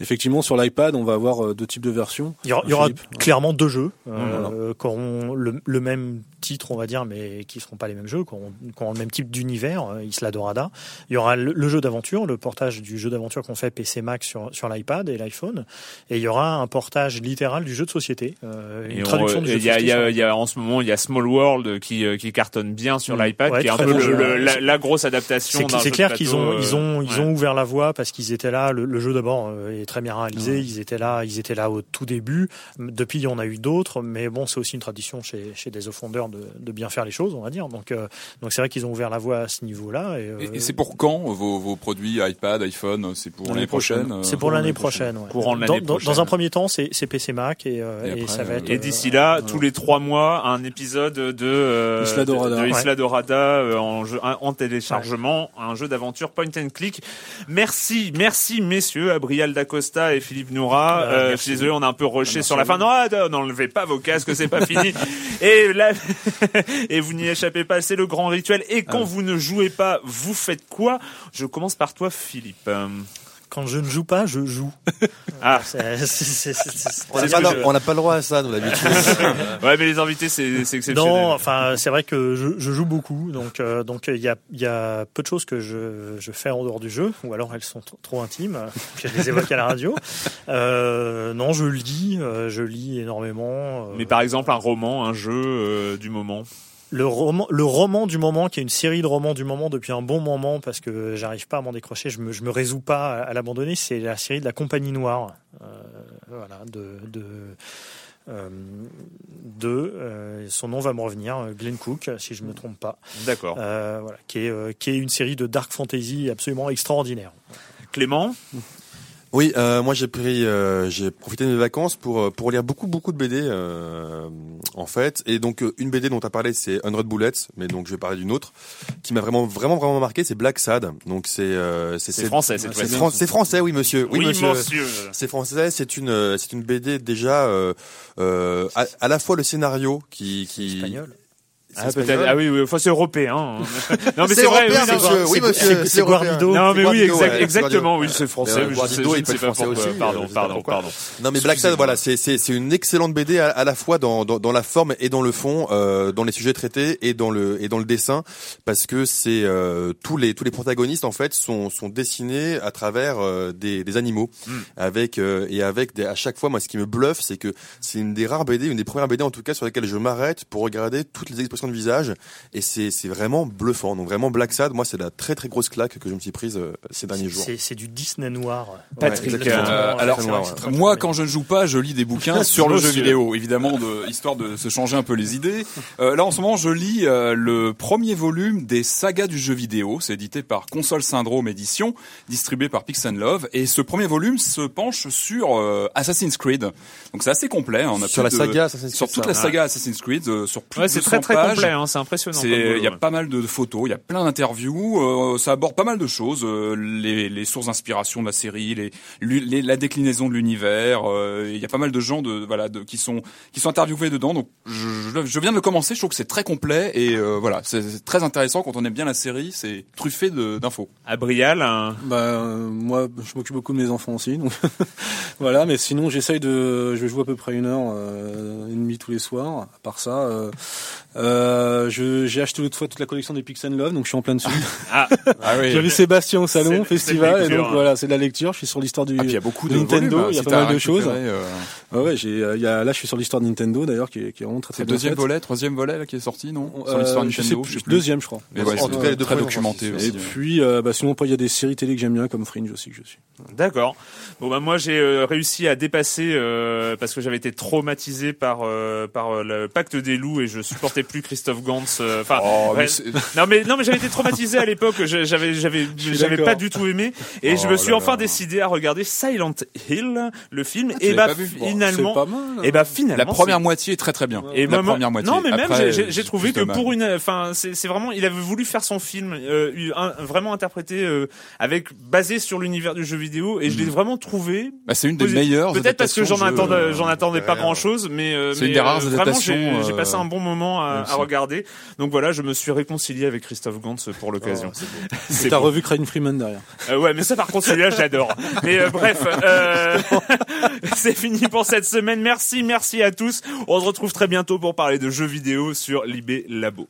Effectivement, sur l'iPad, on va avoir deux types de versions. Il y aura, il y aura clairement deux jeux euh, qui auront le, le, même titre, on va dire, mais qui seront pas les mêmes jeux, qui auront, qui auront le même type d'univers, euh, Isla Dorada. Il y aura le, le jeu d'aventure, le portage du jeu d'aventure qu'on fait PC Mac sur, sur l'iPad et l'iPhone. Et il y aura un portage littéral du jeu de société, euh, une et traduction on, du jeu y de a, société. Il y, a, y a en ce moment, il y a Small World qui, euh, qui cartonne bien sur mmh. l'iPad, ouais, qui est un peu le, le, la, la, grosse adaptation. C'est clair qu'ils ont, ils ont, ils ont ouvert la voie parce qu'ils étaient là. Le, le jeu d'abord est très bien réalisé. Ils étaient là, ils étaient là au tout début. Depuis, il y en a eu d'autres, mais bon, c'est aussi une tradition chez, chez des offenders de, de bien faire les choses, on va dire. Donc, euh, donc c'est vrai qu'ils ont ouvert la voie à ce niveau-là. Et, euh, et, et c'est pour quand vos, vos produits iPad, iPhone C'est pour l'année prochaine. prochaine c'est pour l'année prochaine. prochaine ouais. Courant de l'année prochaine. Dans un premier temps, c'est PC Mac et, euh, et, après, ça va être. Et d'ici là, tous les trois mois, un épisode de euh, Isla Dorada, de, de Isla Dorada en, jeu, en téléchargement, un jeu d'aventure point and click. Merci, merci messieurs, Abrial Dacosta et Philippe Noura. Euh, je suis désolé, on a un peu rushé sur la fin. Non, n'enlevez pas vos casques, c'est pas fini. et là, et vous n'y échappez pas, c'est le grand rituel. Et quand ah. vous ne jouez pas, vous faites quoi? Je commence par toi, Philippe. Quand je ne joue pas, je joue. Ah, on n'a pas, le droit à ça, nous d'habitude. ouais, mais les invités, c'est exceptionnel. Non, enfin, c'est vrai que je, je, joue beaucoup, donc euh, donc il y a il y a peu de choses que je, je fais en dehors du jeu, ou alors elles sont trop intimes, je les évoque à la radio. Euh, non, je lis, euh, je lis énormément. Euh. Mais par exemple, un roman, un jeu euh, du moment le roman, le roman du moment, qui est une série de romans du moment depuis un bon moment, parce que j'arrive pas à m'en décrocher, je me, je me résous pas à, à l'abandonner. C'est la série de la Compagnie Noire, euh, voilà, de, de euh, de euh, son nom va me revenir, Glenn Cook, si je me trompe pas. D'accord. Voilà, qui est qui est une série de dark fantasy absolument extraordinaire. Clément? Oui, euh, moi j'ai pris, euh, j'ai profité de mes vacances pour euh, pour lire beaucoup beaucoup de BD euh, en fait. Et donc euh, une BD dont tu as parlé, c'est 100 Bullets, mais donc je vais parler d'une autre qui m'a vraiment vraiment vraiment marqué, c'est Black Sad. Donc c'est euh, C'est français cette c'est fois-ci. fran- c'est français, oui monsieur. Oui, monsieur. monsieur. C'est français, c'est une euh, c'est une BD déjà euh, euh, à, à la fois le scénario qui qui Espagnol. Ah, peut-être. Ah oui, oui. Enfin, c'est européen. hein. non, mais C'est vrai. européen, oui, monsieur. Oui, C'est- monsieur. c'est-. Guardido. Non, mais oui, exact- ouais, exactement. Oui, c'est français. Mais, euh, Guardido, sais- je il peut être pas français aussi, euh, Pardon, pas pardon, pardon. Non mais Black Sad, voilà, c'est c'est c'est une excellente BD à, à la fois dans, dans dans la forme et dans le fond, euh, dans les sujets traités et dans le et dans le dessin, parce que c'est euh, tous les tous les protagonistes en fait sont sont dessinés à travers euh, des des animaux, Mm. avec euh, et avec des, à chaque fois moi ce qui me bluffe c'est que c'est une des rares BD, une des premières BD en tout cas sur lesquelles je m'arrête pour regarder toutes les expressions de visage et c'est c'est vraiment bluffant. Donc vraiment Black Sad, moi c'est la très très grosse claque que je me suis prise euh, ces derniers jours. C'est du Disney noir. Patrick, Ouais, euh, alors, Ouais, très, Moi, très quand je ne joue pas, je lis des bouquins sur le jeu vidéo, évidemment, de, histoire de se changer un peu les idées. Euh, là, en ce moment, je lis euh, le premier volume des sagas du jeu vidéo. C'est édité par Console Syndrome Édition, distribué par Pix and Love. Et ce premier volume se penche sur euh, Assassin's Creed. Donc, c'est assez complet. hein. On a Sur la de- saga, Assassin's sur Creed, toute ça. la saga Assassin's Creed, euh, sur plus Ouais, de c'est 200 très très pages. Complet. Hein, c'est impressionnant. Il y a boulot, pas mal de photos, il y a plein d'interviews, euh, ça aborde pas mal de choses, euh, les, les sources d'inspiration de la série, les, les- la déclinaison de l'univers. euh, il y a pas mal de gens de voilà de, qui sont qui sont interviewés dedans. Donc je, je- je viens de le commencer, je trouve que c'est très complet et euh, voilà, c'est, c'est très intéressant quand on aime bien la série, c'est truffé de, d'infos. À Brial, un- Bah euh, moi, je m'occupe beaucoup de mes enfants aussi, donc voilà. Mais sinon, j'essaye de, je joue à peu près une heure euh, et demie tous les soirs. À part ça, euh, euh, je- j'ai acheté l'autre fois toute la collection des Pix and Love, donc je suis en plein dessus. ah, Ah oui. J'ai vu Sébastien au C'est- salon, c'est festival, et donc hein. voilà, c'est de la lecture. Je suis sur l'histoire du. Ah, puis y a beaucoup de Nintendo, volumes, il y a si pas mal de choses. récupéré, euh, ouais, j'ai, euh, il y a, là, je suis sur l'histoire de Nintendo d'ailleurs, qui est, qui est vraiment très c'est très le bien deuxième faite. volet, troisième volet là, qui est sorti, non Euh, Sur l'histoire Nintendo, je sais plus. deuxième, je crois. Mais ouais, En c'est tout cas, les deux très premiers documenté sont Et puis, bah, sinon, il y a des séries télé que j'aime bien, comme Fringe aussi, que je suis. D'accord. Bon bah moi j'ai réussi à dépasser parce que j'avais été traumatisé par par le pacte des loups et je supportais plus Christophe Gantz. euh, Enfin Oh, mais ouais. non mais non mais j'avais été traumatisé à l'époque. je- J'avais j'avais j'avais pas du tout aimé et je Oh me suis là enfin là. décidé à regarder Silent Hill le film tu et bah finalement c'est pas mal. hein. et bah finalement la première moitié est très très bien. et la première moitié. Non, mais même Après, j'ai- trouvé que pour une, enfin, c'est c'est vraiment, il avait voulu faire son film, euh, eu un- vraiment interprété euh, avec basé sur l'univers du jeu vidéo, et je l'ai vraiment trouvé. Bah, c'est une des meilleures. Peut-être parce que j'en attendais, euh, j'en attendais pas grand chose, mais, euh, C'est mais, une des rares vraiment adaptations, j'ai j'ai passé un bon moment à regarder. Donc voilà, je me suis réconcilié avec Christophe Gantz pour l'occasion. C'est T'as revu Crane Freeman derrière. Euh, ouais, mais ça par contre celui-là j'adore. Mais euh, bref, euh, c'est fini pour cette semaine. Merci, merci à tous. On se retrouve très bientôt pour parler de jeux vidéo sur Libé Labo.